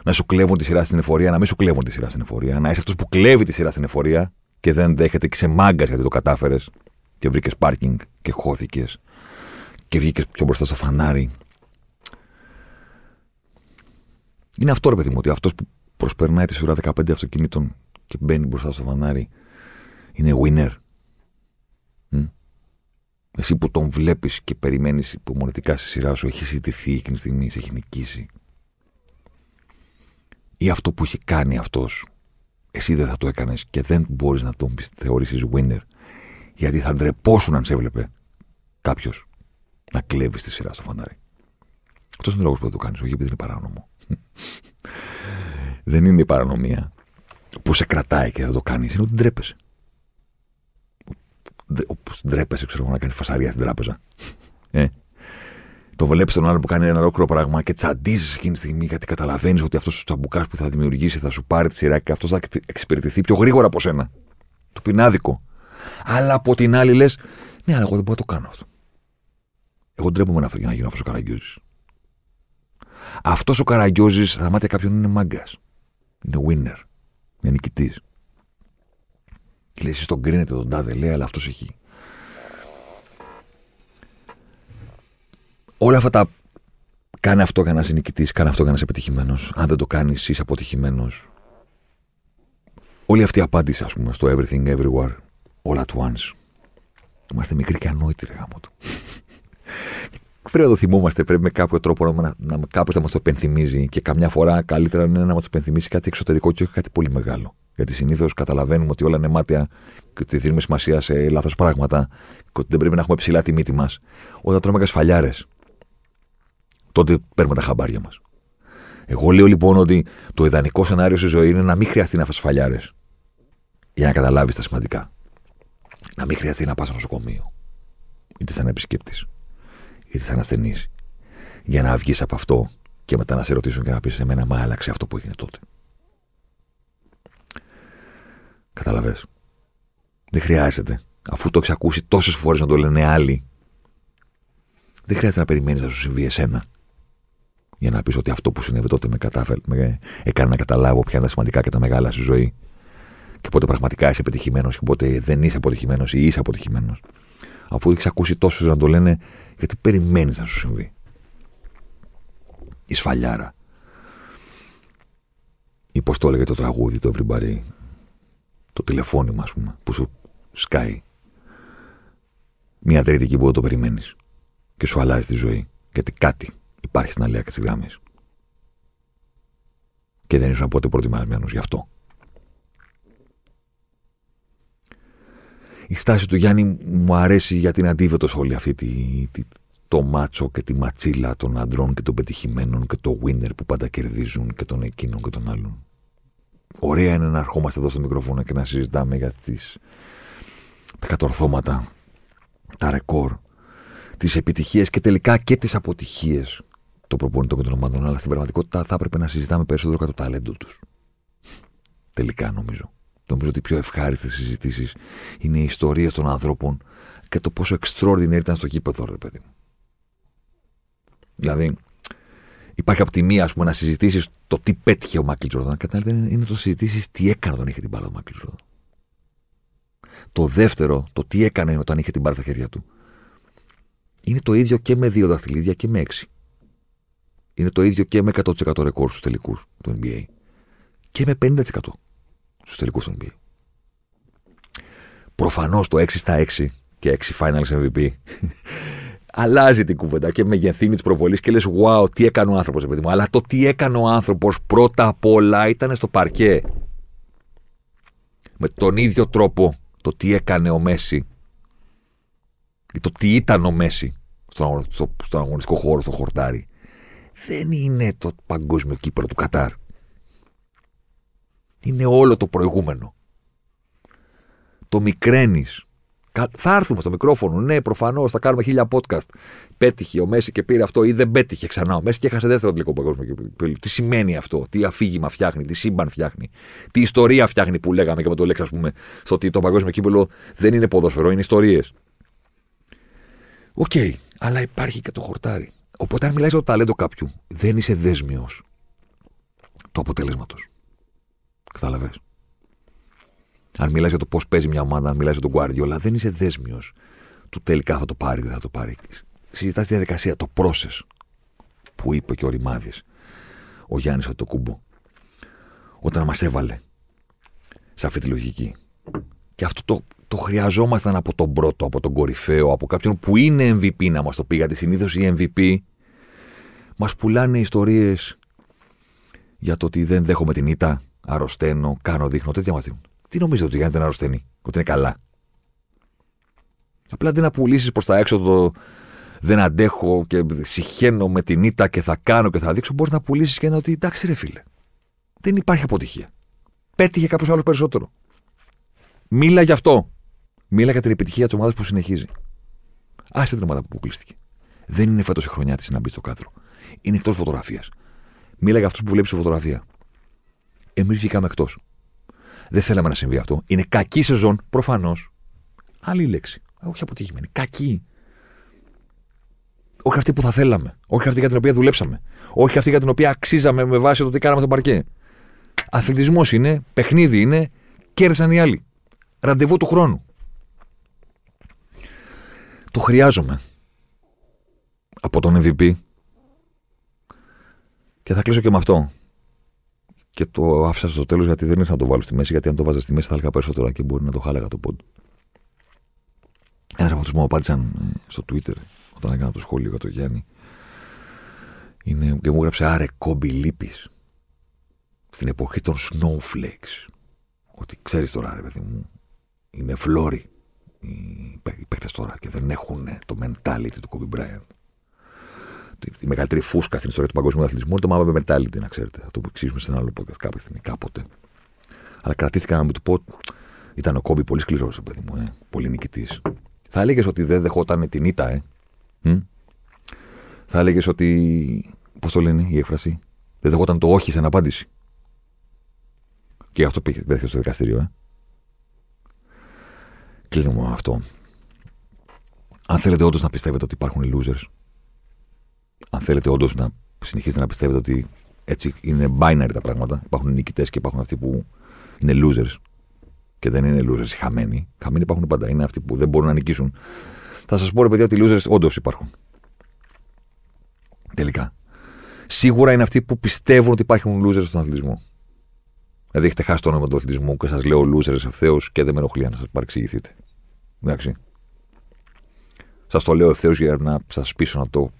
Να σου κλέβουν τη σειρά στην εφορία, να μην σου κλέβουν τη σειρά στην εφορία. Να είσαι αυτός που κλέβει τη σειρά στην εφορία και δεν δέχεται και σε μάγκας γιατί το κατάφερες και βρήκες πάρκινγκ και χώθηκες και βγήκες πιο μπροστά στο φανάρι. Είναι αυτό ρε παιδί μου, ότι αυτός που προσπερνάει τη σειρά 15 αυτοκινήτων και μπαίνει μπροστά στο φανάρι είναι winner. Εσύ που τον βλέπεις και περιμένεις υπομονετικά στη σειρά σου, έχει ζητηθεί εκείνη τη στιγμή, σε έχει νικήσει. Ή αυτό που έχει κάνει αυτός, εσύ δεν θα το έκανες και δεν μπορείς να τον θεωρήσεις winner. Γιατί θα ντρεπόσουν αν σε έβλεπε κάποιος να κλέβει τη σειρά στο φανάρι. Αυτός είναι ο λόγος που δεν το κάνεις, όχι επειδή είναι παράνομο. [laughs] δεν είναι η παρανομία που σε κρατάει και θα το κάνεις, είναι ότι ντρέπεσαι όπως ντρέπεσαι, ξέρω να κάνει φασαρία στην τράπεζα. Ε. Το βλέπεις τον άλλο που κάνει ένα ολόκληρο πράγμα και τσαντίζεις εκείνη τη στιγμή γιατί καταλαβαίνεις ότι αυτός ο τσαμπουκάς που θα δημιουργήσει θα σου πάρει τη σειρά και αυτός θα εξυπηρετηθεί πιο γρήγορα από σένα. Το πεινάδικο. Αλλά από την άλλη λες, ναι, αλλά εγώ δεν μπορώ να το κάνω αυτό. Εγώ ντρέπομαι να αυτό για να γίνω αυτός ο καραγκιόζης. Αυτός ο καραγκιόζης στα μάτια κάποιον είναι μάγκας. Είναι winner. Είναι νικητής. Και λέει, εσείς τον κρίνετε τον τάδε, λέει, αλλά αυτός έχει. Όλα αυτά τα κάνε αυτό για να είσαι νικητής, κάνε αυτό για να είσαι πετυχημένο. Αν δεν το κάνεις, είσαι αποτυχημένος. Όλη αυτή η απάντηση, ας πούμε, στο everything, everywhere, all at once. Είμαστε μικροί και ανόητοι, ρε γάμο του. Πρέπει να το θυμόμαστε, πρέπει με κάποιο τρόπο να, να, κάποιος να μας το επενθυμίζει και καμιά φορά καλύτερα είναι να μας το επενθυμίσει κάτι εξωτερικό και όχι κάτι πολύ μεγάλο. Γιατί συνήθως καταλαβαίνουμε ότι όλα είναι μάτια και ότι δίνουμε σημασία σε λάθος πράγματα και ότι δεν πρέπει να έχουμε ψηλά τη μύτη μας. Όταν τρώμε κασφαλιάρε, τότε παίρνουμε τα χαμπάρια μας. Εγώ λέω λοιπόν ότι το ιδανικό σενάριο στη ζωή είναι να μην χρειαστεί να φας για να καταλάβεις τα σημαντικά. Να μην χρειαστεί να πας στο νοσοκομείο. Είτε σαν επισκέπτης, είτε σαν ασθενής, για να βγεις από αυτό και μετά να σε ρωτήσουν και να πεις: Εμένα μου άλλαξε αυτό που έγινε τότε. Καταλαβέ. Δεν χρειάζεται. Αφού το έχεις ακούσει τόσες φορές να το λένε άλλοι, δεν χρειάζεται να περιμένεις να σου συμβεί εσένα. Για να πεις ότι αυτό που συνέβη τότε με, κατάφερ, με έκανε να καταλάβω ποια είναι τα σημαντικά και τα μεγάλα στη ζωή. Και πότε πραγματικά είσαι επιτυχημένος και πότε δεν είσαι αποτυχημένος ή είσαι αποτυχημένος. Αφού έχεις ακούσει τόσου να το λένε, γιατί περιμένεις να σου συμβεί. Η σφαλιάρα. Ή πώς το έλεγε το τραγούδι, το Everybody; Το τηλεφώνημα, ας πούμε, που σου σκάει. Μια τρίτη εκεί που δεν το περιμένεις. Και σου αλλάζει τη ζωή. Γιατί κάτι υπάρχει στην αλέα και τη γραμμή. Και δεν ήσουν ποτέ προετοιμασμένος γι' αυτό. Η στάση του Γιάννη μου αρέσει γιατί είναι αντίβετο όλη αυτή τη, τη, το μάτσο και τη ματσίλα των αντρών και των πετυχημένων και το winner που πάντα κερδίζουν και των εκείνων και των άλλων. Ωραία είναι να ερχόμαστε εδώ στο μικρόφωνο και να συζητάμε για τις, τα κατορθώματα, τα ρεκόρ, τις επιτυχίες και τελικά και τις αποτυχίες των προπονητών και των ομάδων. Αλλά στην πραγματικότητα θα έπρεπε να συζητάμε περισσότερο για το ταλέντο τους. Τελικά νομίζω. Νομίζω ότι οι πιο ευχάριστες συζητήσεις είναι οι ιστορίε των ανθρώπων και το πόσο extraordinary ήταν στο κήπεδο, ρε παιδί μου. Δηλαδή, υπάρχει από τη μία ας πούμε, να συζητήσεις το τι πέτυχε ο Μάικλ Τζόρνταν, και την άλλη είναι το συζητήσεις τι έκανε όταν είχε την μπάλα ο Μάικλ Τζόρνταν. Το δεύτερο, το τι έκανε όταν είχε την μπάλα στα χέρια του, είναι το ίδιο και με δύο δαχτυλίδια και με έξι. Είναι το ίδιο και με 100% ρεκόρ στους τελικούς του NBA. Και με 50% στους τελικούς του NBA. Προφανώς το 6 στα 6 και 6 finals MVP αλλάζει την κουβέντα και μεγεθύνει τη προβολή και λες: Wow, τι έκανε ο άνθρωπος, παιδί μου. Αλλά το τι έκανε ο άνθρωπος πρώτα απ' όλα ήταν στο παρκέ. Με τον ίδιο τρόπο το τι έκανε ο Μέση ή το τι ήταν ο Μέση στον, στο, στον αγωνιστικό χώρο, στο χορτάρι, δεν είναι το παγκόσμιο κύπελο του Κατάρ. Είναι όλο το προηγούμενο. Το μικραίνεις θα έρθουμε στο μικρόφωνο. Ναι, προφανώς θα κάνουμε χίλια podcast. Πέτυχε ο Μέσι και πήρε αυτό ή δεν πέτυχε ξανά. Ο Μέσι και έχασε δεύτερο τελικό παγκόσμιο Τι σημαίνει αυτό, τι αφήγημα φτιάχνει, τι σύμπαν φτιάχνει, τι ιστορία φτιάχνει που λέγαμε και με τον Αλέξη, ας πούμε, στο ότι το παγκόσμιο κύπελλο δεν είναι ποδόσφαιρο, είναι ιστορίες. OK, okay, αλλά υπάρχει και το χορτάρι. Οπότε, αν μιλάει για το ταλέντο κάποιου, δεν είσαι δέσμιος του αποτελέσματος. Καταλαβες. Αν μιλάς για το πώς παίζει μια ομάδα, αν μιλάς για τον Guardiola, δεν είσαι δέσμιος του τελικά θα το πάρει, δεν θα το πάρει. Συζητάς τη διαδικασία, το process που είπε και ο Ρημάδης, ο Γιάννης Αντοκούμπο, όταν μας έβαλε σε αυτή τη λογική. Και αυτό το, το χρειαζόμασταν από τον πρώτο, από τον κορυφαίο, από κάποιον που είναι MVP να μας το πει. Γιατί συνήθως οι MVP μας πουλάνε ιστορίες για το ότι δεν δέχομαι την ήττα, αρρωσταίνω, κάνω, δείχνω. Τέτοια μας δίνουν. Τι νομίζετε ότι γίνεται να αρρωσταίνει, ότι είναι καλά; Απλά αντί να πουλήσεις προς τα έξω το δεν αντέχω και συχαίνω με την ήττα και θα κάνω και θα δείξω, μπορείς να πουλήσεις και να ότι εντάξει, ρε φίλε. Δεν υπάρχει αποτυχία. Πέτυχε κάποιος άλλος περισσότερο. Μίλα γι' αυτό. Μίλα για την επιτυχία της ομάδας που συνεχίζει. Άσε την ομάδα που αποκλείστηκε. Δεν είναι φέτος η χρονιά της να μπει στο κάδρο. Είναι εκτός φωτογραφίας. Μίλα για αυτούς που βλέπεις φωτογραφία. Εμείς βγήκαμε εκτός. Δεν θέλαμε να συμβεί αυτό. Είναι κακή σεζόν, προφανώς. Άλλη λέξη. Όχι αποτυχημένη. Κακή. Όχι αυτή που θα θέλαμε. Όχι αυτή για την οποία δουλέψαμε. Όχι αυτή για την οποία αξίζαμε με βάση το τι κάναμε στο παρκέ. Αθλητισμός είναι, παιχνίδι είναι, κέρδισαν οι άλλοι. Ραντεβού του χρόνου. Το χρειάζομαι. Από τον MVP. Και θα κλείσω και με αυτό και το άφησα στο τέλος γιατί δεν ήρθα να το βάλω στη μέση. Γιατί αν το βάζα στη μέση θα έλεγα περισσότερο και μπορεί να το χάλαγα το πόντ. Ένας από αυτούς που μου απάντησαν ε, στο Twitter όταν έκανα το σχόλιο για το Γιάννη είναι, και μου έγραψε Άρε κόμπι λύπης στην εποχή των snowflakes. Ότι ξέρεις τώρα, ρε παιδί μου, είναι φλόροι οι παίκτες τώρα και δεν έχουν το mentality του Kobe Bryant η μεγαλύτερη φούσκα στην ιστορία του παγκόσμιου αθλητισμού είναι το Mamba Mentality, να ξέρετε. Αυτό που εξηγήσουμε σε ένα άλλο podcast κάποια στιγμή, κάποτε. Αλλά κρατήθηκα να μην του πω. Ήταν ο Κόμπι πολύ σκληρός, παιδί μου, ε, πολύ νικητής. Θα έλεγες ότι δεν δεχόταν την ήττα, ε. θα έλεγες ότι. Πώς το λένε η έκφραση. Δεν δεχόταν το όχι σε απάντηση. Και αυτό πήγε στο δικαστήριο, ε. Κλείνουμε με αυτό. Αν θέλετε όντως να πιστεύετε ότι υπάρχουν losers, αν θέλετε όντως να συνεχίσετε να πιστεύετε ότι έτσι είναι binary τα πράγματα, υπάρχουν νικητές και υπάρχουν αυτοί που είναι losers και δεν είναι losers οι χαμένοι. Χαμένοι υπάρχουν πάντα. Είναι αυτοί που δεν μπορούν να νικήσουν. Θα σας πω, ρε παιδιά, ότι οι losers όντως υπάρχουν. Τελικά. Σίγουρα είναι αυτοί που πιστεύουν ότι υπάρχουν losers στον αθλητισμό. Δηλαδή έχετε χάσει το όνομα του αθλητισμού και σας λέω losers ευθέως και δεν με ενοχλεί να σας παρεξηγηθείτε. Εντάξει. Σας το λέω ευθέως για να σας πείσω να το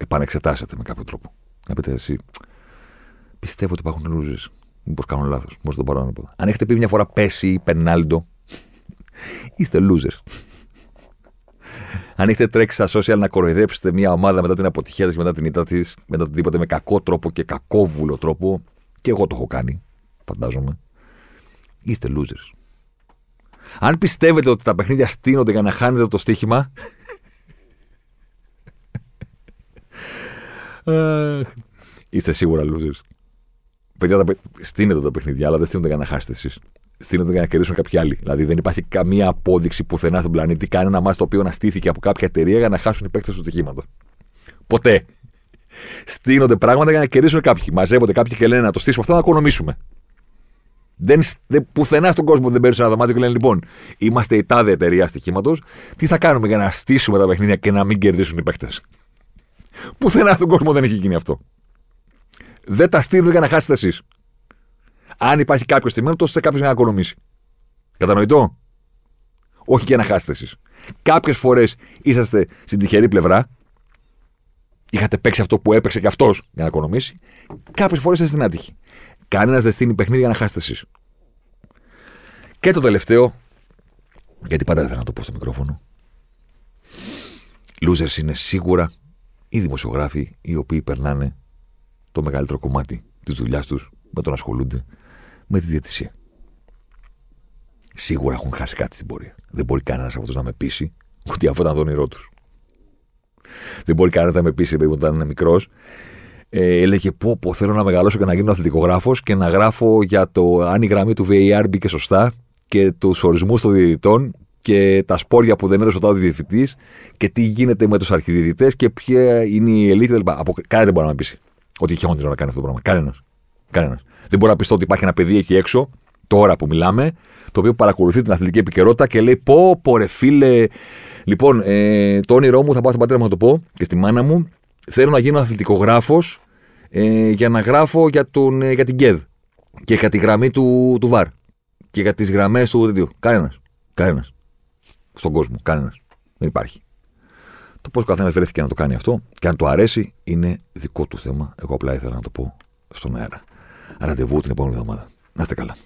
επανεξετάσετε με κάποιο τρόπο. Να πείτε εσύ, πιστεύω ότι υπάρχουν losers. Μήπως κάνω λάθος. Μήπως το πάρω να Αν έχετε πει μια φορά πέσει ή πενάλντο, είστε losers. Αν έχετε τρέξει στα social να κοροϊδέψετε μια ομάδα μετά την αποτυχία της, μετά την ήττα της, μετά οτιδήποτε με κακό τρόπο και κακόβουλο τρόπο, και εγώ το έχω κάνει, φαντάζομαι, είστε losers. Αν πιστεύετε ότι τα παιχνίδια στείνονται για να χάνετε το στοίχημα. Είστε σίγουρα losers. Παιδιά, στείνετε τα παιχνίδια, αλλά δεν στείνονται για να χάσετε εσείς. Στείνονται για να κερδίσουν κάποιοι άλλοι. Δηλαδή δεν υπάρχει καμία απόδειξη πουθενά στον πλανήτη κανένα μάτι το οποίο να στήθηκε από κάποια εταιρεία για να χάσουν οι παίκτες του τυχήματο. Ποτέ. Στείνονται πράγματα για να κερδίσουν κάποιοι. Μαζεύονται κάποιοι και λένε να το στήσουμε αυτό να οικονομήσουμε. Δεν, δεν, πουθενά στον κόσμο δεν παίρνουν ένα δωμάτιο και λένε λοιπόν, είμαστε η τάδε εταιρεία στοιχήματο. Τι θα κάνουμε για να στήσουμε τα παιχνίδια και να μην κερδίσουν οι παίκτες; Πουθενά στον κόσμο δεν έχει γίνει αυτό. Δεν τα στείλουν για να χάσετε εσείς. Αν υπάρχει κάποιος στημένο, τόσο κάποιο για να οικονομήσει. Κατανοητό; Όχι για να χάσετε εσείς. Κάποιες φορές είσαστε στην τυχερή πλευρά. Είχατε παίξει αυτό που έπαιξε και αυτός για να οικονομήσει. Κάποιες φορές είστε στην άτυχη. Κανένας δεν στείλει παιχνίδι για να χάσετε εσείς. Και το τελευταίο, γιατί πάντα δεν θέλω να το πω στο μικρόφωνο. Losers είναι σίγουρα οι δημοσιογράφοι οι οποίοι περνάνε το μεγαλύτερο κομμάτι της δουλειάς τους με το να ασχολούνται με τη διαιτησία. Σίγουρα έχουν χάσει κάτι στην πορεία. Δεν μπορεί κανένας από αυτούς να με πείσει ότι αυτό ήταν το όνειρό τους. Δεν μπορεί κανένας να με πείσει ότι όταν είναι μικρός ε, έλεγε πω, πω θέλω να μεγαλώσω και να γίνω αθλητικογράφος και να γράφω για το αν η γραμμή του VAR μπήκε σωστά και τους ορισμούς των διαιτητών και τα σπόρια που δεν έδωσε ο τάδε διευθυντής και τι γίνεται με τους αρχιδιαιτητέ και ποια είναι η ελίτ. Από... Κανένα δεν μπορεί να με πείσει ότι είχε όνειρο να κάνει αυτό το πράγμα. Κανένας. Κανένας. Δεν μπορεί να πιστώ ότι υπάρχει ένα παιδί εκεί έξω, τώρα που μιλάμε, το οποίο παρακολουθεί την αθλητική επικαιρότητα και λέει: Πω, πω, ρε φίλε. Λοιπόν, ε, το όνειρό μου θα πάω στον πατέρα μου να το πω και στη μάνα μου. Θέλω να γίνω αθλητικογράφος ε, για να γράφω για, τον, ε, για την ΚΕΔ και για τη γραμμή του, του ΒΑΡ και για τις γραμμές του τέτοιου. Κανένας. Κανένας. Στον κόσμο. Κανένας. Δεν υπάρχει. Το πώς ο καθένας βρέθηκε να το κάνει αυτό και αν το αρέσει είναι δικό του θέμα. Εγώ απλά ήθελα να το πω στον αέρα. Ραντεβού την επόμενη εβδομάδα. Να είστε καλά.